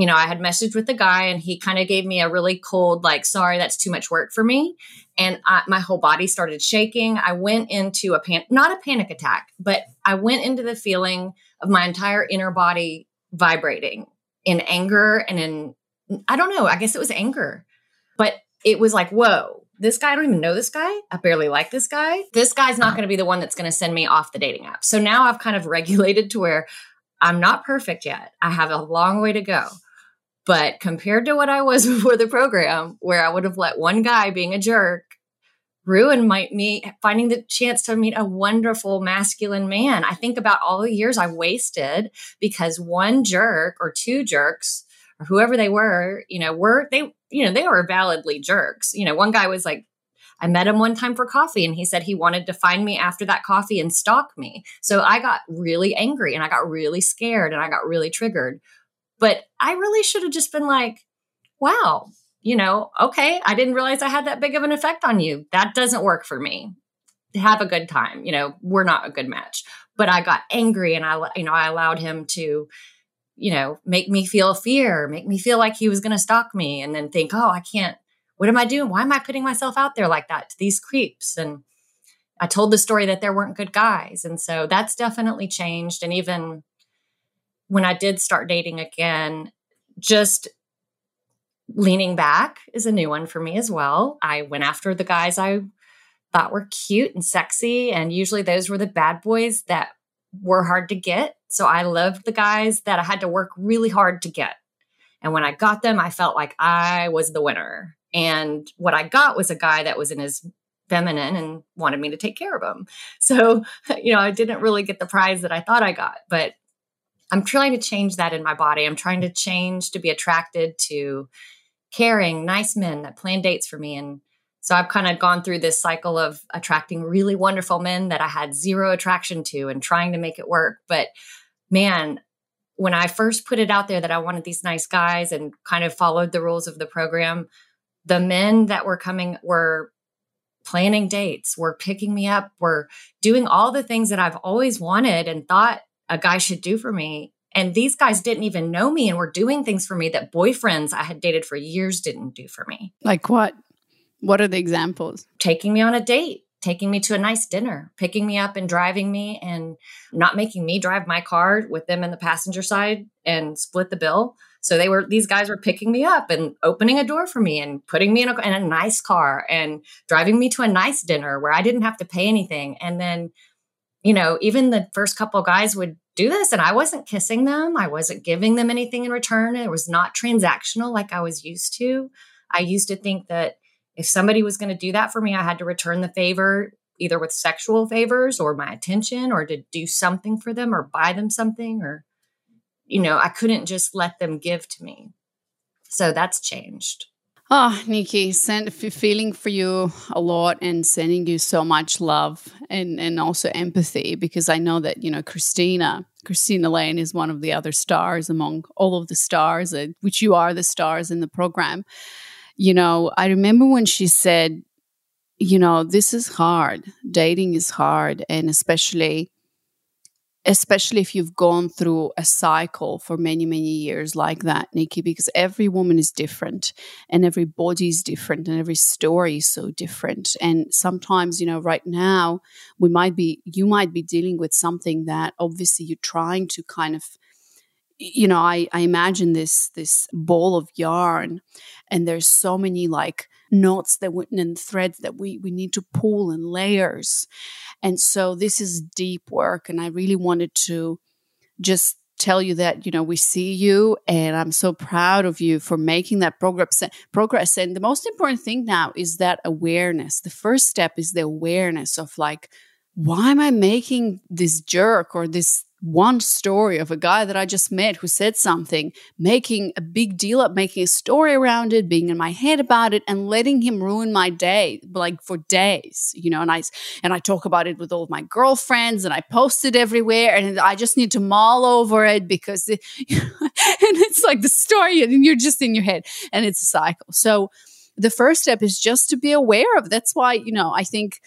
you know, I had messaged with the guy and he kind of gave me a really cold, like, sorry, that's too much work for me. And I, my whole body started shaking. I went into a pan, not a panic attack, but I went into the feeling of my entire inner body vibrating in anger and in, I don't know, I guess it was anger, but it was like, whoa, this guy, I don't even know this guy. I barely like this guy. This guy's not going to be the one that's going to send me off the dating app. So now I've kind of [LAUGHS] regulated to where I'm not perfect yet. I have a long way to go. But compared to what I was [LAUGHS] before the program, where I would have let one guy being a jerk ruin my me finding the chance to meet a wonderful masculine man. I think about all the years I wasted because one jerk or two jerks or whoever they were, you know, were they, you know, they were validly jerks. You know, one guy was like, I met him one time for coffee and he said he wanted to find me after that coffee and stalk me. So I got really angry and I got really scared and I got really triggered. But I really should have just been like, wow, you know, okay, I didn't realize I had that big of an effect on you. That doesn't work for me. Have a good time. You know, we're not a good match. But I got angry and I, you know, I allowed him to, you know, make me feel fear, make me feel like he was going to stalk me and then think, oh, I can't, what am I doing? Why am I putting myself out there like that to these creeps? And I told the story that there weren't good guys. And so that's definitely changed. And even when I did start dating again, just leaning back is a new one for me as well. I went after the guys I thought were cute and sexy. And usually those were the bad boys that were hard to get. So I loved the guys that I had to work really hard to get. And when I got them, I felt like I was the winner. And what I got was a guy that was in his feminine and wanted me to take care of him. So, [LAUGHS] you know, I didn't really get the prize that I thought I got, but I'm trying to change that in my body. I'm trying to change to be attracted to caring, nice men that plan dates for me. And so I've kind of gone through this cycle of attracting really wonderful men that I had zero attraction to and trying to make it work. But man, when I first put it out there that I wanted these nice guys and kind of followed the rules of the program, the men that were coming were planning dates, were picking me up, were doing all the things that I've always wanted and thought a guy should do for me. And these guys didn't even know me and were doing things for me that boyfriends I had dated for years didn't do for me. like what what are the examples Taking me on a date, taking me to a nice dinner, picking me up and driving me, and not making me drive my car with them in the passenger side and split the bill. So they were these guys were picking me up and opening a door for me and putting me in a, in a nice car and driving me to a nice dinner where I didn't have to pay anything. And then, you know, even the first couple guys would do this and I wasn't kissing them. I wasn't giving them anything in return. It was not transactional like I was used to. I used to think that if somebody was going to do that for me, I had to return the favor either with sexual favors or my attention or to do something for them or buy them something or you know, I couldn't just let them give to me. So that's changed. Oh, Niki, send, feeling for you a lot and sending you so much love and, and also empathy because I know that, you know, Christina, Christina Lane is one of the other stars among all of the stars, uh, which you are the stars in the program. You know, I remember when she said, you know, this is hard. Dating is hard. And especially, especially if you've gone through a cycle for many many years like that niki because every woman is different and every body is different and every story is so different. And sometimes you know right now we might be you might be dealing with something that obviously you're trying to kind of you know i i imagine this this ball of yarn and there's so many like knots that we, and threads that we we need to pull and layers. And so this is deep work and i really wanted to just tell you that you know we see you and i'm so proud of you for making that progress progress. And the most important thing now is that awareness. The first step is the awareness of like why am i making this jerk or this one story of a guy that I just met who said something, making a big deal up, making a story around it, being in my head about it, and letting him ruin my day, like for days, you know. And I and I talk about it with all of my girlfriends, and I post it everywhere, and I just need to mull over it because, it, [LAUGHS] and it's like the story, and you're just in your head, and it's a cycle. So the first step is just to be aware of. That's why you know I think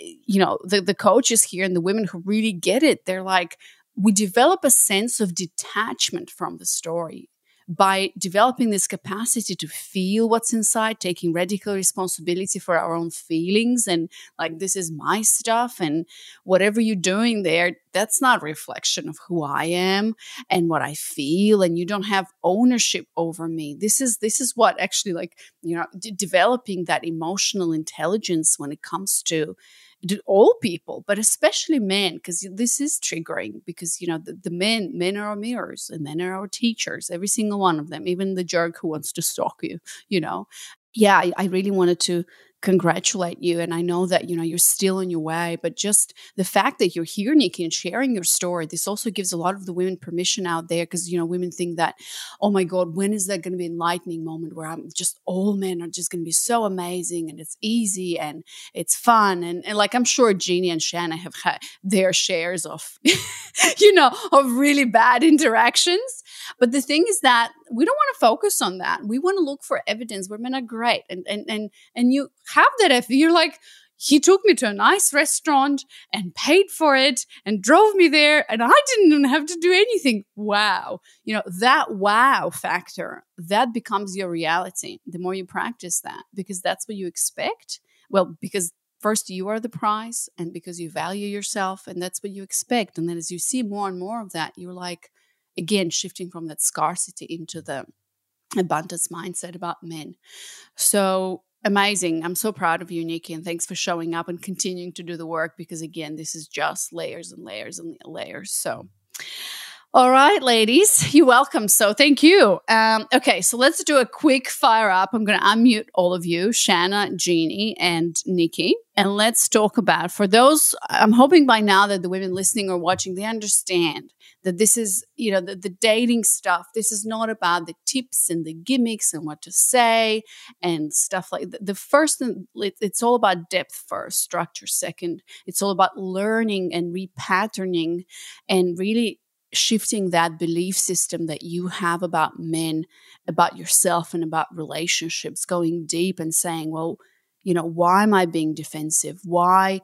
you know the the coaches here and the women who really get it, they're like we develop a sense of detachment from the story by developing this capacity to feel what's inside, taking radical responsibility for our own feelings, and like, this is my stuff, and whatever you're doing there, that's not reflection of who I am and what I feel, and you don't have ownership over me. This is this is what actually, like, you know, d- developing that emotional intelligence when it comes to all people but especially men because this is triggering because you know the, the, men men are our mirrors and men are our teachers every single one of them even the jerk who wants to stalk you you know? Yeah I, I really wanted to congratulate you and i know that you know you're still on your way but just the fact that you're here niki and sharing your story this also gives a lot of the women permission out there because you know women think that oh my god when is that going to be enlightening moment where i'm just all men are just going to be so amazing and it's easy and it's fun and, and like i'm sure jeannie and shanna have had their shares of [LAUGHS] you know of really bad interactions but the thing is that we don't want to focus on that. We want to look for evidence. Where men are great and and and and you have that if you're like he took me to a nice restaurant and paid for it and drove me there and i didn't even have to do anything. Wow. You know that wow factor that becomes your reality the more you practice that because that's what you expect. Well because first you are the prize and because you value yourself and that's what you expect. And then as you see more and more of that you're like again shifting from that scarcity into the abundance mindset about men so amazing. I'm so proud of you, Niki, and thanks for showing up and continuing to do the work because, again, this is just layers and layers and layers. So, all right, ladies, you're welcome. So, thank you. Um, okay, so let's do a quick fire up. I'm going to unmute all of you, Shanna, Jeannie, and Niki, and let's talk about for those. I'm hoping by now that the women listening or watching they understand that this is, you know, the, the dating stuff. This is not about the tips and the gimmicks and what to say and stuff like that. The first, it's all about depth first, structure second. It's all about learning and repatterning and really shifting that belief system that you have about men, about yourself, and about relationships, going deep and saying, well, you know, why am I being defensive? Why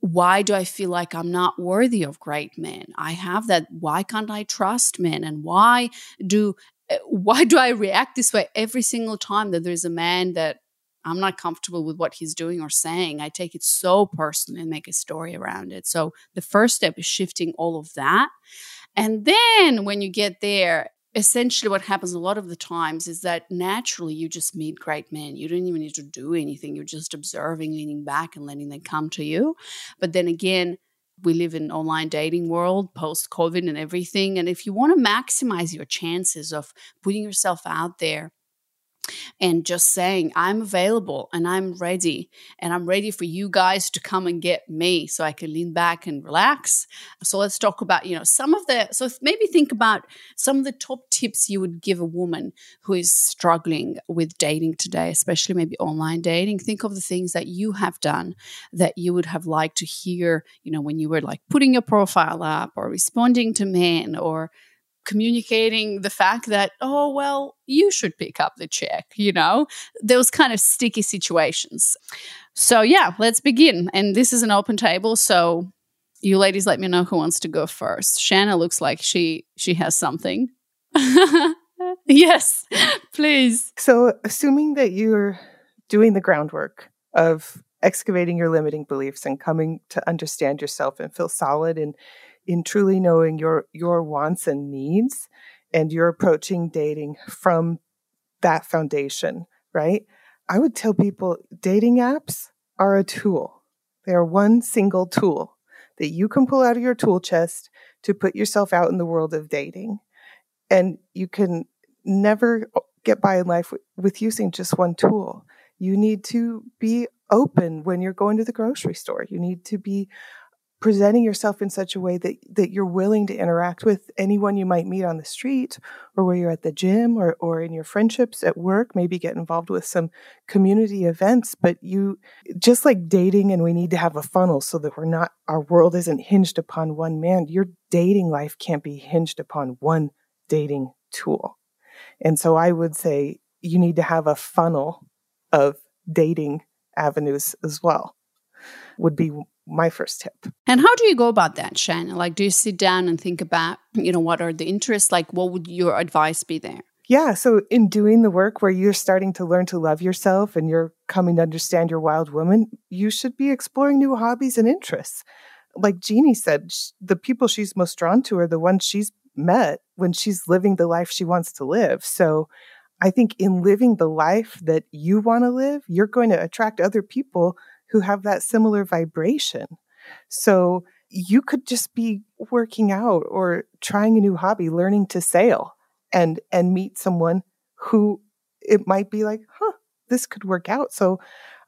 why do I feel like I'm not worthy of great men? I have that. Why can't I trust men? And why do eh, why do I react this way every single time that there's a man that I'm not comfortable with what he's doing or saying? I take it so personally and make a story around it. So the first step is shifting all of that. And then when you get there, essentially what happens a lot of the times is that naturally you just meet great men. You don't even need to do anything. You're just observing, leaning back and letting them come to you. But then again, we live in online dating world post covid and everything and if you want to maximize your chances of putting yourself out there and just saying i'm available and i'm ready and i'm ready for you guys to come and get me so i can lean back and relax. So let's talk about you know some of the so maybe think about some of the top tips you would give a woman who is struggling with dating today especially maybe online dating. Think of the things that you have done that you would have liked to hear you know when you were like putting your profile up or responding to men or communicating the fact that, oh, well, you should pick up the check, you know, those kind of sticky situations. So, yeah, let's begin. And this is an open table. So, you ladies let me know who wants to go first. Shanna looks like she she has something. [LAUGHS] yes, [LAUGHS] please. So, assuming that you're doing the groundwork of excavating your limiting beliefs and coming to understand yourself and feel solid in in truly knowing your your wants and needs and you're approaching dating from that foundation, right? I would tell people dating apps are a tool. They are one single tool that you can pull out of your tool chest to put yourself out in the world of dating. And you can never get by in life with, using just one tool. You need to be open when you're going to the grocery store. You need to be presenting yourself in such a way that, that you're willing to interact with anyone you might meet on the street or where you're at the gym or, or in your friendships at work, maybe get involved with some community events. But you, just like dating, and we need to have a funnel so that we're not, our world isn't hinged upon one man, your dating life can't be hinged upon one dating tool. And so I would say you need to have a funnel of dating avenues as well, would be my first tip. And how do you go about that, Shanna? Like, do you sit down and think about, you know, what are the interests? Like, what would your advice be there? Yeah. So, in doing the work where you're starting to learn to love yourself and you're coming to understand your wild woman, you should be exploring new hobbies and interests. Like Jeannie said, the people she's most drawn to are the ones she's met when she's living the life she wants to live. So, I think in living the life that you want to live, you're going to attract other people who have that similar vibration. So you could just be working out or trying a new hobby, learning to sail and and meet someone who it might be like, huh, this could work out. So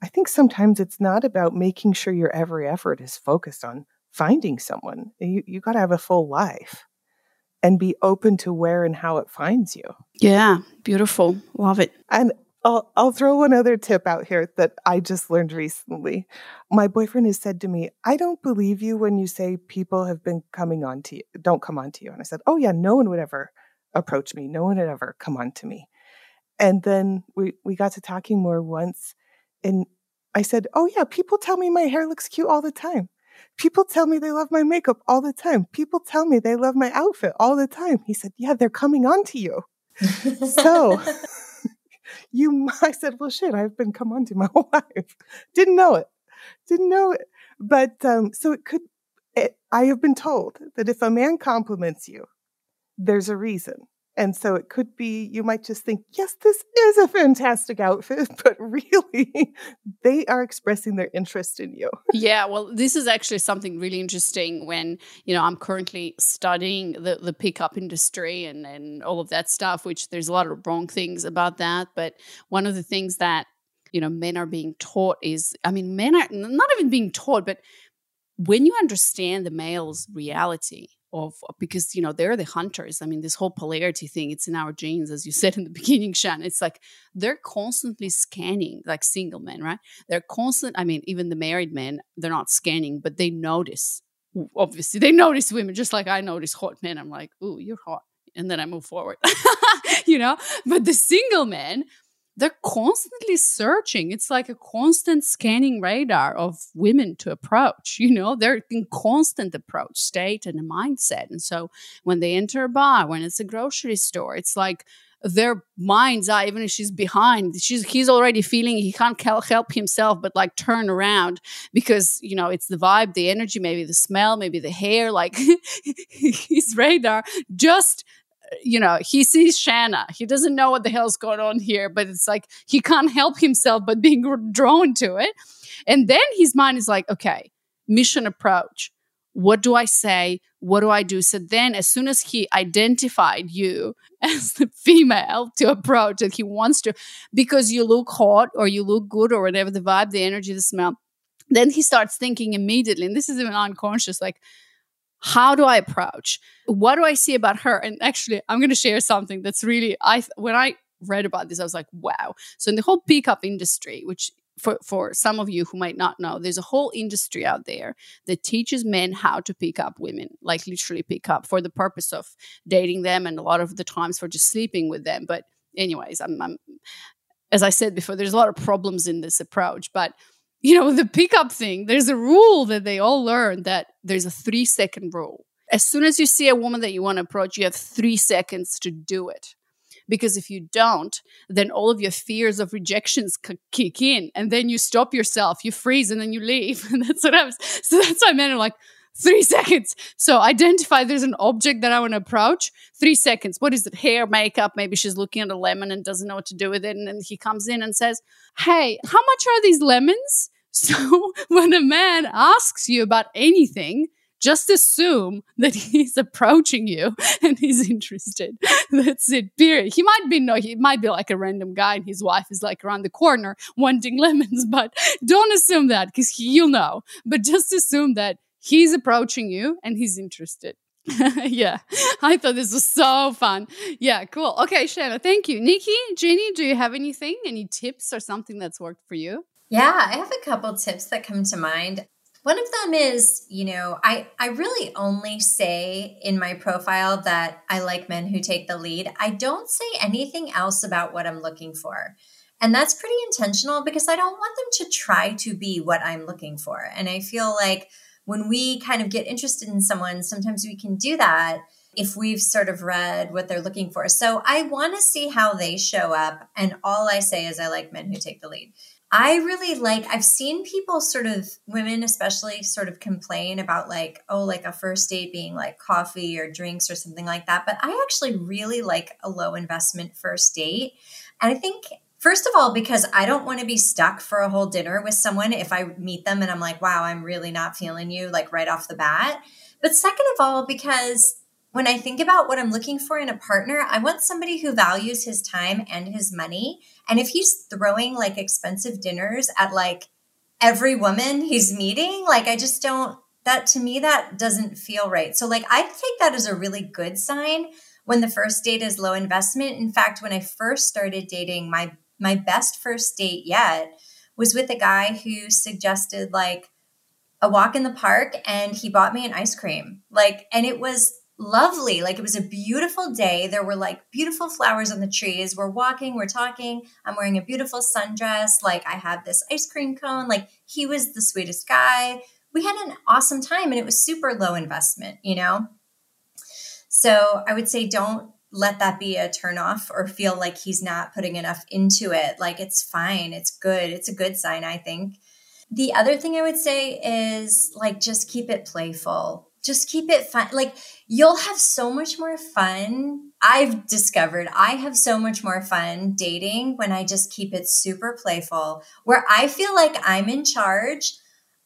I think sometimes it's not about making sure your every effort is focused on finding someone. You you got to have a full life and be open to where and how it finds you. Yeah, beautiful. Love it. And I'll, I'll throw one other tip out here that I just learned recently. My boyfriend has said to me, I don't believe you when you say people have been coming on to you, don't come on to you. And I said, Oh, yeah, no one would ever approach me. No one would ever come on to me. And then we, we got to talking more once. And I said, Oh, yeah, people tell me my hair looks cute all the time. People tell me they love my makeup all the time. People tell me they love my outfit all the time. He said, Yeah, they're coming on to you. [LAUGHS] So you [LAUGHS] I said, well shit, I've been come on to my [LAUGHS] whole life. Didn't know it. Didn't know it. But um so it could it, I have been told that if a man compliments you, there's a reason. And so it could be you might just think, yes, this is a fantastic outfit, [LAUGHS] but really they are expressing their interest in you. [LAUGHS] yeah, well, this is actually something really interesting when, you know, I'm currently studying the, the pickup industry and, and all of that stuff, which there's a lot of wrong things about that. But one of the things that, you know, men are being taught is, I mean, men are not even being taught, but when you understand the male's reality, of because you know they're the hunters. I mean this whole polarity thing it's in our genes as you [LAUGHS] said in the beginning shan. It's like they're constantly scanning like single men right? They're constant i mean even the married men they're not scanning but they notice obviously they notice women just like i notice hot men. I'm like ooh you're hot and then i move forward [LAUGHS] you know? But the single men they're constantly searching. It's like a constant scanning radar of women to approach. You know, they're in constant approach state and a mindset. And so when they enter a bar, when it's a grocery store, it's like their mind's eye, even if she's behind, she's he's already feeling he can't help himself but like turn around because you know it's the vibe, the energy, maybe the smell, maybe the hair, like [LAUGHS] his radar just you know, he sees Shanna. He doesn't know what the hell's going on here, but it's like he can't help himself but being [LAUGHS] drawn to it. And then his mind is like, okay, mission approach. What do I say? What do I do? So then, as soon as he identified you [LAUGHS] as the female to approach that he wants to, because you look hot or you look good or whatever the vibe, the energy, the smell, then he starts thinking immediately, and this is even unconscious, like, how do I approach? What do I see about her? And actually, I'm going to share something that's really I when I read about this, I was like, wow. So in the whole pickup industry, which for, for some of you who might not know, there's a whole industry out there that teaches men how to pick up women, like literally pick up for the purpose of dating them and a lot of the times for just sleeping with them. But anyways, I'm, I'm as I said before, there's a lot of problems in this approach, but you know, the pickup thing, there's a rule that they all learn that there's a three second rule. As soon as you see a woman that you want to approach, you have three seconds to do it. Because if you don't, then all of your fears of rejections kick in, and then you stop yourself, you freeze, and then you leave. And [LAUGHS] that's what was. So that's what I meant. Like three [LAUGHS] seconds. So identify there's an object that I want to approach. Three seconds. What is it? Hair, makeup. Maybe she's looking at a lemon and doesn't know what to do with it. And then he comes in and says, Hey, how much are these lemons? [LAUGHS] So when a man asks you about anything, just assume that [LAUGHS] he's approaching you and he's interested. That's it, period. He might be no, he might be like a random guy and his wife is like around the corner wanting lemons, but don't assume that because you'll know. But just assume that he's approaching you and he's interested. [LAUGHS] yeah, I thought this was so fun. Yeah, cool. Okay, Shanna, thank you. Niki, Jeannie, do you have anything, any tips or something that's worked for you? Yeah, I have a couple tips that come to mind. One of them is, you know, I, I really only say in my profile that I like men who take the lead. I don't say anything else about what I'm looking for. And that's pretty intentional because I don't want them to try to be what I'm looking for. And I feel like when we kind of get interested in someone, sometimes we can do that if we've sort of read what they're looking for. So I want to see how they show up. And all I say is I like men who take the lead. I really like, I've seen people sort of, women especially, sort of complain about like, oh, like a first date being like coffee or drinks or something like that. But I actually really like a low investment first date. And I think, first of all, because I don't want to be stuck for a whole dinner with someone if I meet them and I'm like, wow, I'm really not feeling you, like right off the bat. But second of all, because when I think about what I'm looking for in a partner, I want somebody who values his time and his money. And if he's throwing like expensive dinners at like every woman he's meeting, like I just don't, that to me, that doesn't feel right. So, like, I take that as a really good sign when the first date is low investment. In fact, when I first started dating, my my best first date yet was with a guy who suggested like a walk in the park and he bought me an ice cream. Like, and it was lovely. Like it was a beautiful day. There were like beautiful flowers on the trees. We're walking, we're talking. I'm wearing a beautiful sundress. Like I have this ice cream cone. Like he was the sweetest guy. We had an awesome time and it was super low investment, you know? So I would say don't let that be a turnoff or feel like he's not putting enough into it. Like it's fine. It's good. It's a good sign, I think. The other thing I would say is like just keep it playful just keep it fun. Like you'll have so much more fun. I've discovered I have so much more fun dating when I just keep it super playful, where I feel like I'm in charge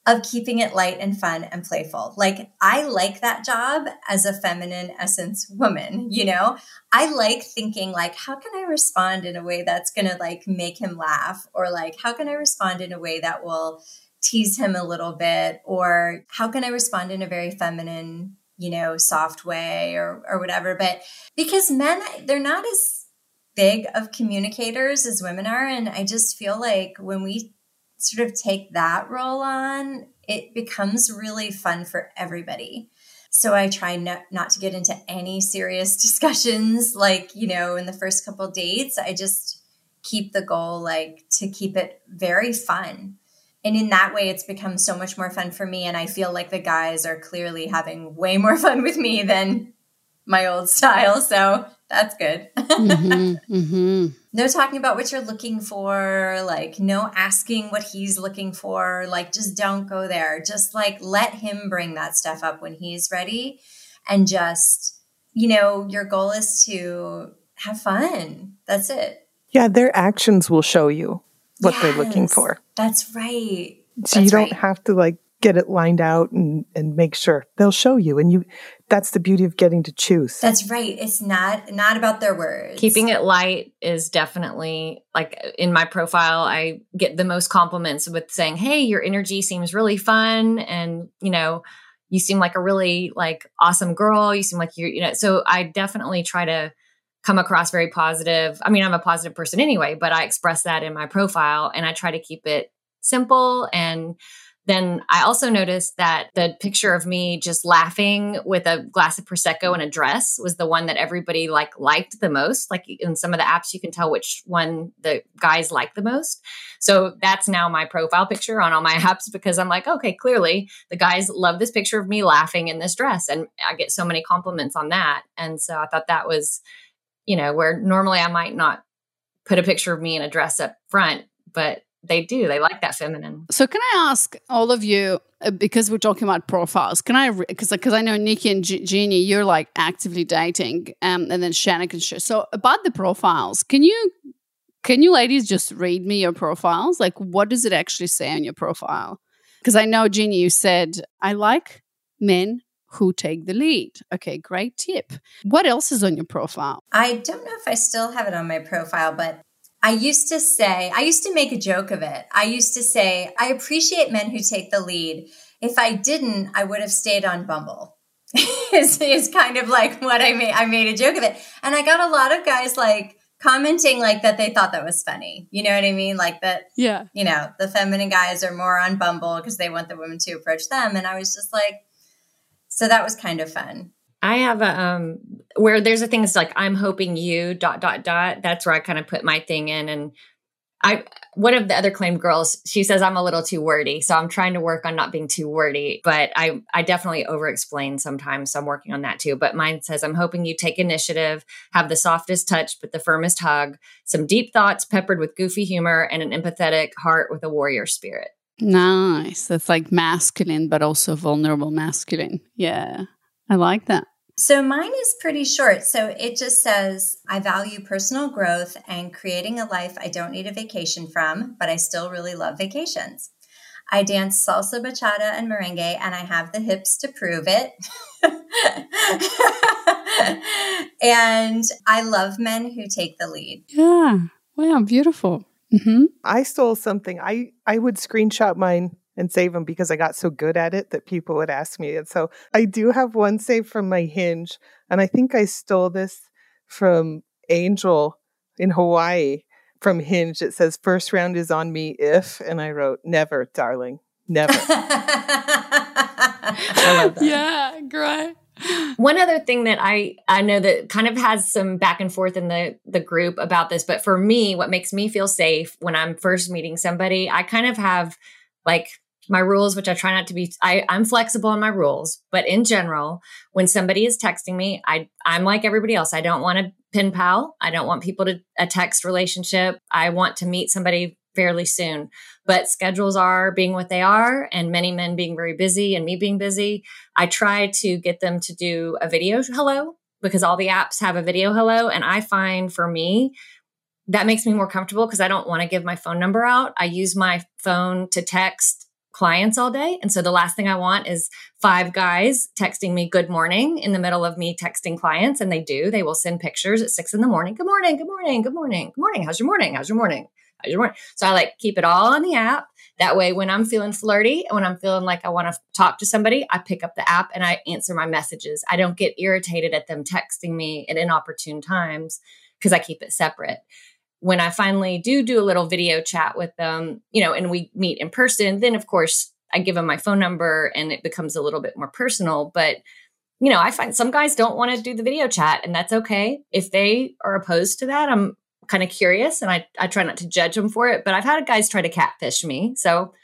of keeping it light and fun and playful. Like I like that job as a feminine essence woman, you know? I like thinking like how can I respond in a way that's to like make him laugh or like how can I respond in a way that will tease him a little bit or how can i respond in a very feminine you know soft way or or whatever but because men they're not as big of communicators as women are and i just feel like when we sort of take that role on it becomes really fun for everybody. So i try not, not to get into any serious [LAUGHS] discussions like you know in the first couple dates. I just keep the goal like to keep it very fun. And in that way it's become so much more fun for me and i feel like the guys are clearly having way more [LAUGHS] fun with me than my old style. So that's good. [LAUGHS] Mm-hmm, mm-hmm. No talking about what you're looking for like no asking what he's looking for like just don't go there just like let him bring that stuff up when he's ready and just you know, your goal is to have fun. That's it. Yeah, their actions will show you what they're looking for. That's right. So you don't right. have to like get it lined out and, and make sure. They'll show you and you that's the beauty of getting to choose. That's right. It's not not about their words. Keeping it light is definitely like in my profile, I get the most compliments with saying, Hey, your energy seems really fun. And, you know, you seem like a really like awesome girl. You seem like you're, you know, so I definitely try to come across very positive. I mean, I'm a positive person anyway, but I express that in my profile and I try to keep it simple and then I also noticed that the picture of me just laughing with a glass of prosecco and a dress was the one that everybody like liked the most. Like in some of the apps, you can tell which one the guys like the most. So that's now my profile picture on all my [LAUGHS] apps because I'm like, okay, clearly the guys love this picture of me laughing in this dress, and I get so many compliments on that. And so I thought that was, you know, where normally I might not put a picture of me in a dress up front, but they do. They like that feminine. So can I ask all of you uh, because we're talking about profiles? Can I because because I know Niki and G- Jeannie, you're like actively dating, um, and then Shanna can share. So about the profiles, can you can you ladies just read me your profiles? Like, what does it actually say on your profile? Because I know Jeannie, you said I like men who take the lead. Okay, great tip. What else is on your profile? I don't know if I still have it on my profile, but I used to say, I used to make a joke of it. I used to say, I appreciate men who take the lead. If I didn't, I would have stayed on Bumble. [LAUGHS] is, is kind of like what I made. I made a joke of it. And I got a lot of guys like commenting like that they thought that was funny. You know what I mean? Like that, Yeah. you know, the feminine guys are more on Bumble because they want the women to approach them. And I was just like, so that was kind of fun. I have a um where there's a thing that's like I'm hoping you dot dot dot. That's where I kind of put my thing in and I one of the other claimed girls, she says I'm a little too wordy. So I'm trying to work on not being too wordy, but I I definitely over explain sometimes. So I'm working on that too. But mine says I'm hoping you take initiative, have the softest touch but the firmest hug, some deep thoughts peppered with goofy humor and an empathetic heart with a warrior spirit. Nice. That's like masculine, but also vulnerable masculine. Yeah. I like that. So mine is pretty short. So it just says, I value personal growth and creating a life I don't need a vacation from, but I still really love vacations. I dance salsa, bachata, and merengue, and I have the hips to prove it. [LAUGHS] and I love men who take the lead. Yeah. Wow. Beautiful. hmm I stole something. I I would screenshot mine and save them because I got so good at it that people would ask me. And so I do have one saved from my Hinge, and I think I stole this from Angel in Hawaii from Hinge. It says first round is on me if, and I wrote never, darling, never. [LAUGHS] I love that. Yeah. Great. One other thing that I I know that kind of has some back and forth in the the group about this, but for me, what makes me feel safe when I'm first meeting somebody, I kind of have like my rules, which I try not to be. I, I'm flexible in my rules, but in general, when somebody is texting me, I I'm like everybody else. I don't want a pen pal. I don't want people to a text relationship. I want to meet somebody fairly soon. But schedules are being what they are, and many men being very busy, and me being busy. I try to get them to do a video hello because all the apps have a video hello. And I find for me, that makes me more comfortable because I don't want to give my phone number out. I use my phone to text clients all day. And so the last thing I want is five guys texting me good morning in the middle of me texting clients. And they do, they will send pictures at six in the morning. Good morning, good morning, good morning, good morning. How's your morning? How's your morning? How's your morning? So I like keep it all on the app. That way, when I'm feeling flirty, and when I'm feeling like I want to talk to somebody, I pick up the app and I answer my messages. I don't get irritated at them texting me at inopportune times because I keep it separate. When I finally do do a little video chat with them, you know, and we meet in person, then of course I give them my phone number and it becomes a little bit more personal. But, you know, I find some guys don't want to do the video chat and that's okay. If they are opposed to that, I'm kind of curious and I, I try not to judge them for it. But I've had guys try to catfish me. So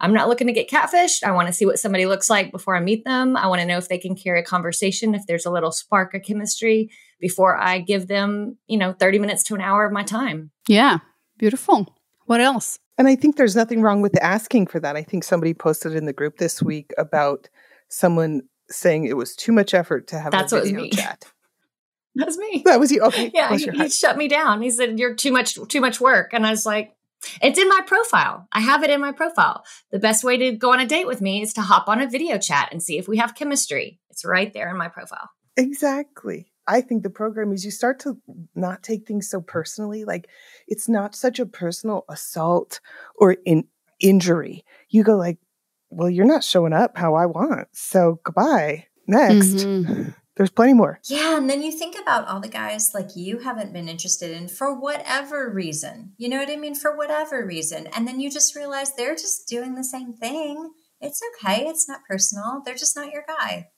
I'm not looking to get catfished. I want to see what somebody looks like before I meet them. I want to know if they can carry a conversation, if there's a little spark of chemistry before I give them, you know, 30 minutes to an hour of my time. Yeah. Beautiful. What else? And I think there's nothing wrong with asking for that. I think somebody posted in the group this week about someone saying it was too much effort to have That's a what was video me. chat. [LAUGHS] That's me. That was you. Okay. Yeah, he, he shut me down. He said, "You're too much, too much work," and I was like, "It's in my profile. I have it in my profile. The best way to go on a date with me is to hop on a video chat and see if we have chemistry. It's right there in my profile." Exactly. I think the program is you start to not take things so personally. Like it's not such a personal assault or in injury. You go like, well, you're not showing up how I want. So goodbye. Next. Mhm. There's plenty more. Yeah, and then you think about all the guys like you haven't been interested in for whatever reason. You know what I mean? For whatever reason. And then you just realize they're just doing the same thing. It's okay. It's not personal. They're just not your guy.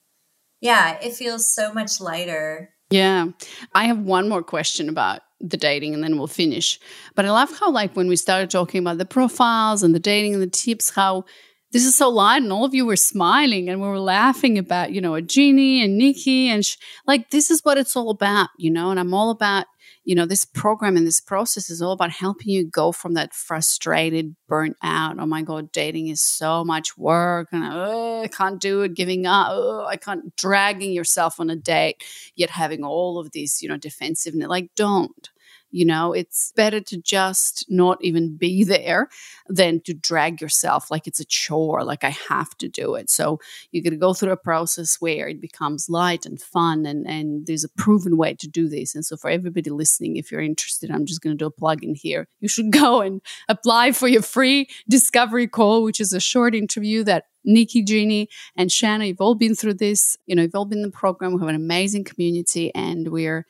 Yeah, it feels so much lighter. Yeah. I have one more question about the dating and then we'll finish. But I love how, like, when we started talking about the profiles and the dating and the tips, how this is so light and all of you were smiling and we were laughing about, you know, a Jeannie and Niki and sh- like, this is what it's all about, you know, and I'm all about, you know, this program and this process is all about helping you go from that frustrated, burnt out. Oh my God, dating is so much work and uh, I can't do it, giving up. Uh, I can't, dragging yourself on a date, yet having all of these, you know, defensiveness. Like, don't. You know, it's better to just not even be [LAUGHS] there than to drag yourself like it's a chore, like I have to do it. So you got to go through a process where it becomes light and fun, and and there's a proven way to do this. And so for everybody listening, if you're interested, I'm just going to do a plug in here. You should [LAUGHS] go and apply for your free discovery call, which is a short interview that Niki, Jeannie, and Shanna, you've all been through this. You know, you've all been in the program. We have an amazing community, and we're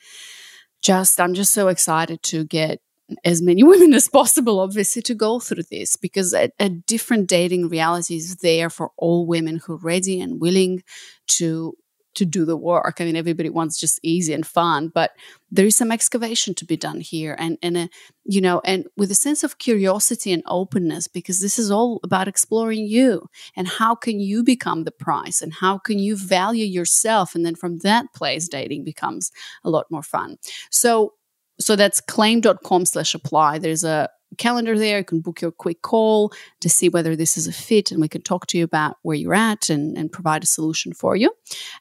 just, I'm just so excited to get as many [LAUGHS] women as possible, obviously, to go through this because a, a different dating reality is there for all women who are ready and willing to to do the work. I mean, everybody wants just easy and fun, but there is some excavation to be done here, and and a, you know, and with a sense of curiosity and openness, because this is all about exploring you and how can you become the prize, and how can you value yourself, and then from that place, dating becomes a lot more fun. So so that's claimed.com slash apply. There's a calendar there. You can book your quick call to see whether this is a fit and we can talk to you about where you're at and, and provide a solution for you.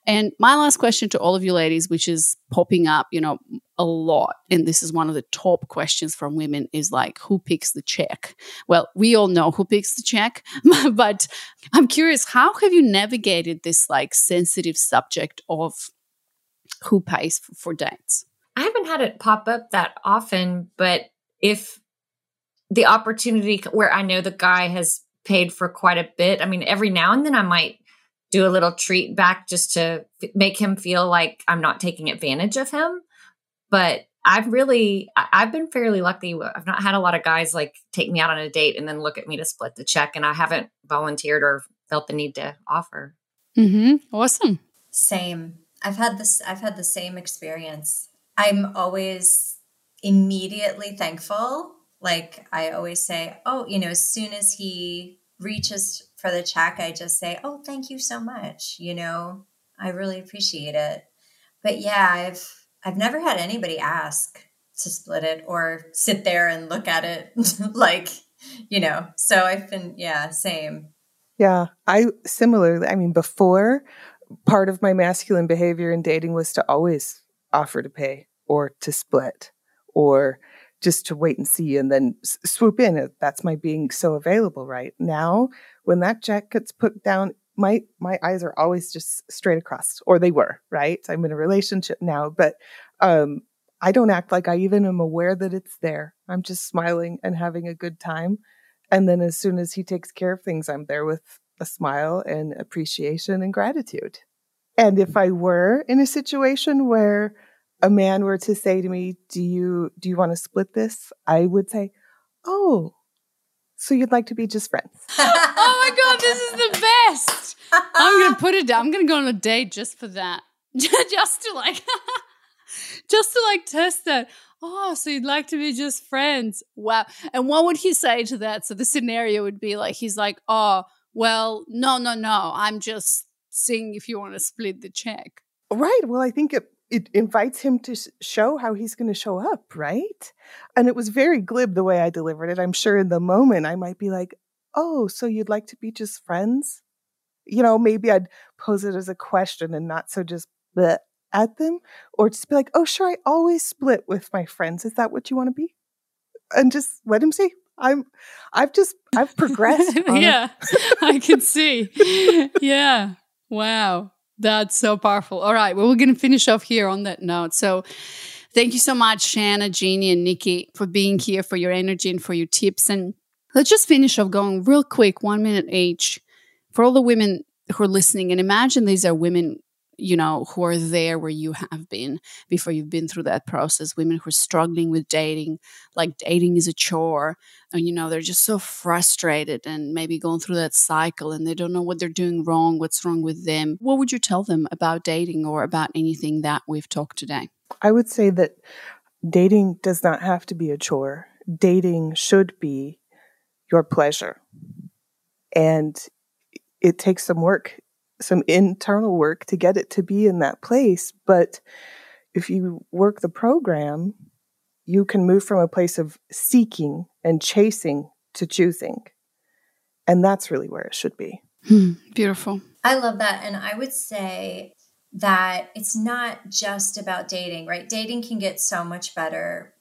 And my last question to all of you ladies, which is popping up, you know, a lot, and this is one of the top questions from women, is like, who picks the check? Well, we all know who picks the check, [LAUGHS] but I'm curious, how have you navigated this like sensitive subject of who pays for, for dates? I haven't had it pop up that often, but if the opportunity where I know the guy has paid for quite a bit, I mean, every now and then I might do a little treat back just to f- make him feel like I'm not taking advantage of him. But I've really, I- I've been fairly lucky. I've not had a lot of guys like take me out on a date and then look at me to split the check, and I haven't volunteered or felt the need to offer. Mm-hmm. Awesome. Same. I've had this I've had the same experience. I'm always immediately thankful. Like I always say, oh, you know, as soon as he reaches for the check, I just say, "Oh, thank you so much." You know, I really appreciate it. But yeah, I've I've never had anybody ask to split it or sit there and look at it [LAUGHS] like, you know. So I've been yeah, same. Yeah, I similarly, I mean, before part of my masculine behavior in dating was to always offer to pay or to split or just to wait and see and then s- swoop in. That's my being so available right now. When that check gets put down, my my eyes are always just straight across, or they were. Right, I'm in a relationship now, but um, I don't act like I even am aware that it's there. I'm just smiling and having a good time. And then as soon as he takes care of things, I'm there with a smile and appreciation and gratitude. And if I were in a situation where a man were to say to me, "Do you do you want to split this?" I would say, "Oh, so you'd like to be just friends?" [LAUGHS] oh my god, this is the best. I'm gonna put it down. I'm gonna go on a date just for that. [LAUGHS] just to like [LAUGHS] just to like test that. Oh, so you'd like to be just friends. Wow. And what would he say to that? So the scenario would be like he's like, Oh, well, no, no, no. I'm just seeing if you want to split the check. Right. Well, I think it it invites him to show how he's going to show up, right? And it was very glib the way I delivered it. I'm sure in the moment I might be like, "Oh, so you'd like to be just friends?" You know, maybe I'd pose it as a question and not so just bleh, at them or just be like, oh, sure, I always split with my friends. Is that what you want to be? And just let him see. I'm, I've just, I've [LAUGHS] progressed. Yeah, [LAUGHS] I can see. [LAUGHS] yeah. Wow. That's so powerful. All right. Well, we're going to finish off here on that note. So, thank you so much, Shanna, Jeannie, and Niki, for being here, for your energy, and for your tips. And let's just finish off going real quick, one minute each, for all the women who are listening. And imagine these are women you know, who are there where you have been before you've been through that process. Women who are struggling with dating, like dating is a chore, and you know, they're just so frustrated and maybe going through that cycle and they don't know what they're doing wrong, what's wrong with them. What would you tell them about dating or about anything that we've talked today? I would say that dating does not have to be a chore. Dating should be your pleasure. And it takes some work some internal work to get it to be in that place. But if you work the program, you can move from a place of seeking and chasing to choosing. And that's really where it should be. Hmm, beautiful. I love that. And I would say that it's not just about dating, right? Dating can get so much better.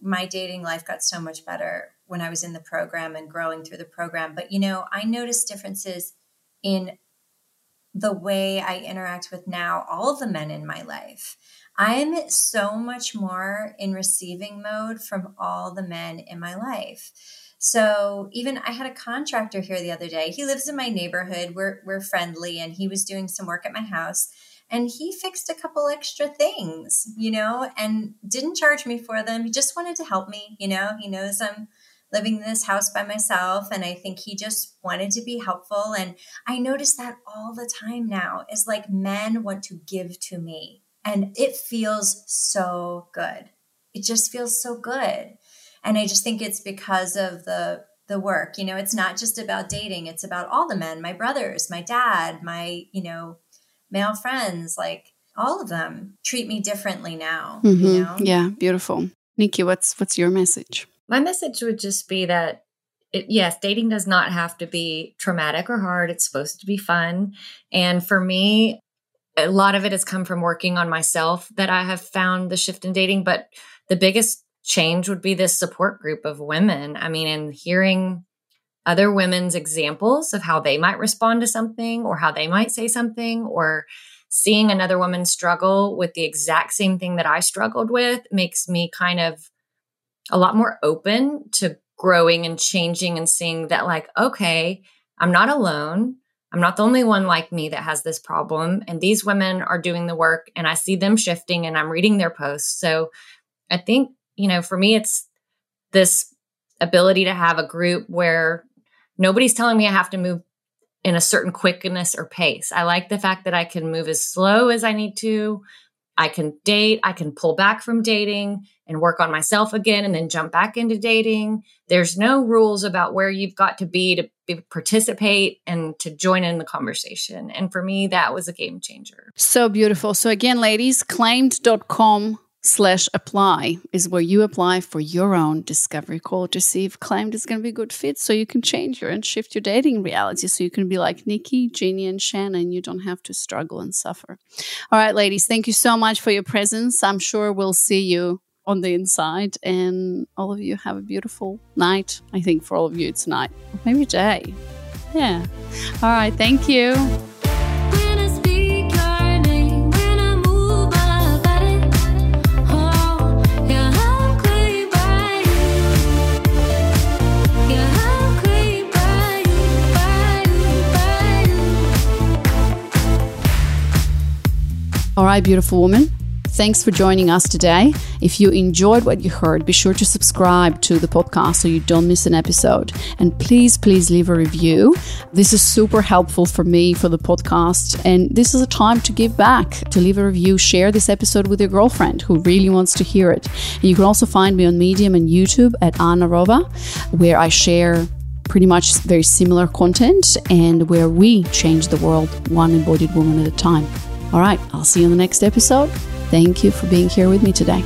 My dating life got so much better when I was in the program and growing through the program. But, you know, I noticed differences in the way I interact with now all the men in my life. I'm so much more in receiving mode from all the men in my life. So even I had a contractor here the other day. He lives in my neighborhood. We're we're friendly and he was doing some work at my house and he fixed a couple extra things, you know, and didn't charge me for them. He just wanted to help me, you know. He knows I'm living in this house by myself and i think he just wanted to be helpful and i notice that all the time now is like men want to give to me and it feels so good it just feels so good and i just think it's because of the the work you know it's not just about dating it's about all the men my brothers my dad my you know male friends like all of them treat me differently now you Mhm. know Yeah, beautiful. Niki, what's what's your message? My message would just be that it, yes, dating does not have to be traumatic or hard. It's supposed to be fun. And for me, a lot of it has come from working on myself that I have found the shift in dating. But the biggest change would be this support group of women. I mean, and hearing other women's examples of how they might respond to something or how they might say something or seeing another woman struggle with the exact same thing that I struggled with makes me kind of a lot more open to growing and changing and seeing that like okay i'm not alone. I'm not the only one like me that has this problem and these women are doing the work and i see them shifting and i'm reading their posts. So i think you know for me it's this ability to have a group where nobody's telling me i have to move in a certain quickness or pace. I like the fact that i can move as slow as i need to I can date, I can pull back from dating and work on myself again and then jump back into dating. There's no rules about where you've got to be to be, participate and to join in the conversation. And for me, that was a game changer. So beautiful. So again, ladies, claimed.com slash apply is where you apply for your own discovery call to see if claimed is going to be a good fit so you can change your and shift your dating reality so you can be like Niki, Jeannie, and Shanna. You don't have to struggle and suffer. All right, ladies, thank you so much for your presence. I'm sure we'll see you on the inside and all of you have a beautiful night. I think for all of you it's night, maybe day. Yeah. All right, thank you. All right, beautiful woman. Thanks for joining us today. If you enjoyed what you heard, be sure to subscribe to the podcast so you don't miss an episode. And please, please leave a review. This is super helpful for me for the podcast. And this is a time to give back, to leave a review, share this episode with your girlfriend who really wants to hear it. And you can also find me on Medium and YouTube at Anna Rova, where I share pretty much very similar content and where we change the world one embodied woman at a time. All right, I'll see you in the next episode. Thank you for being here with me today.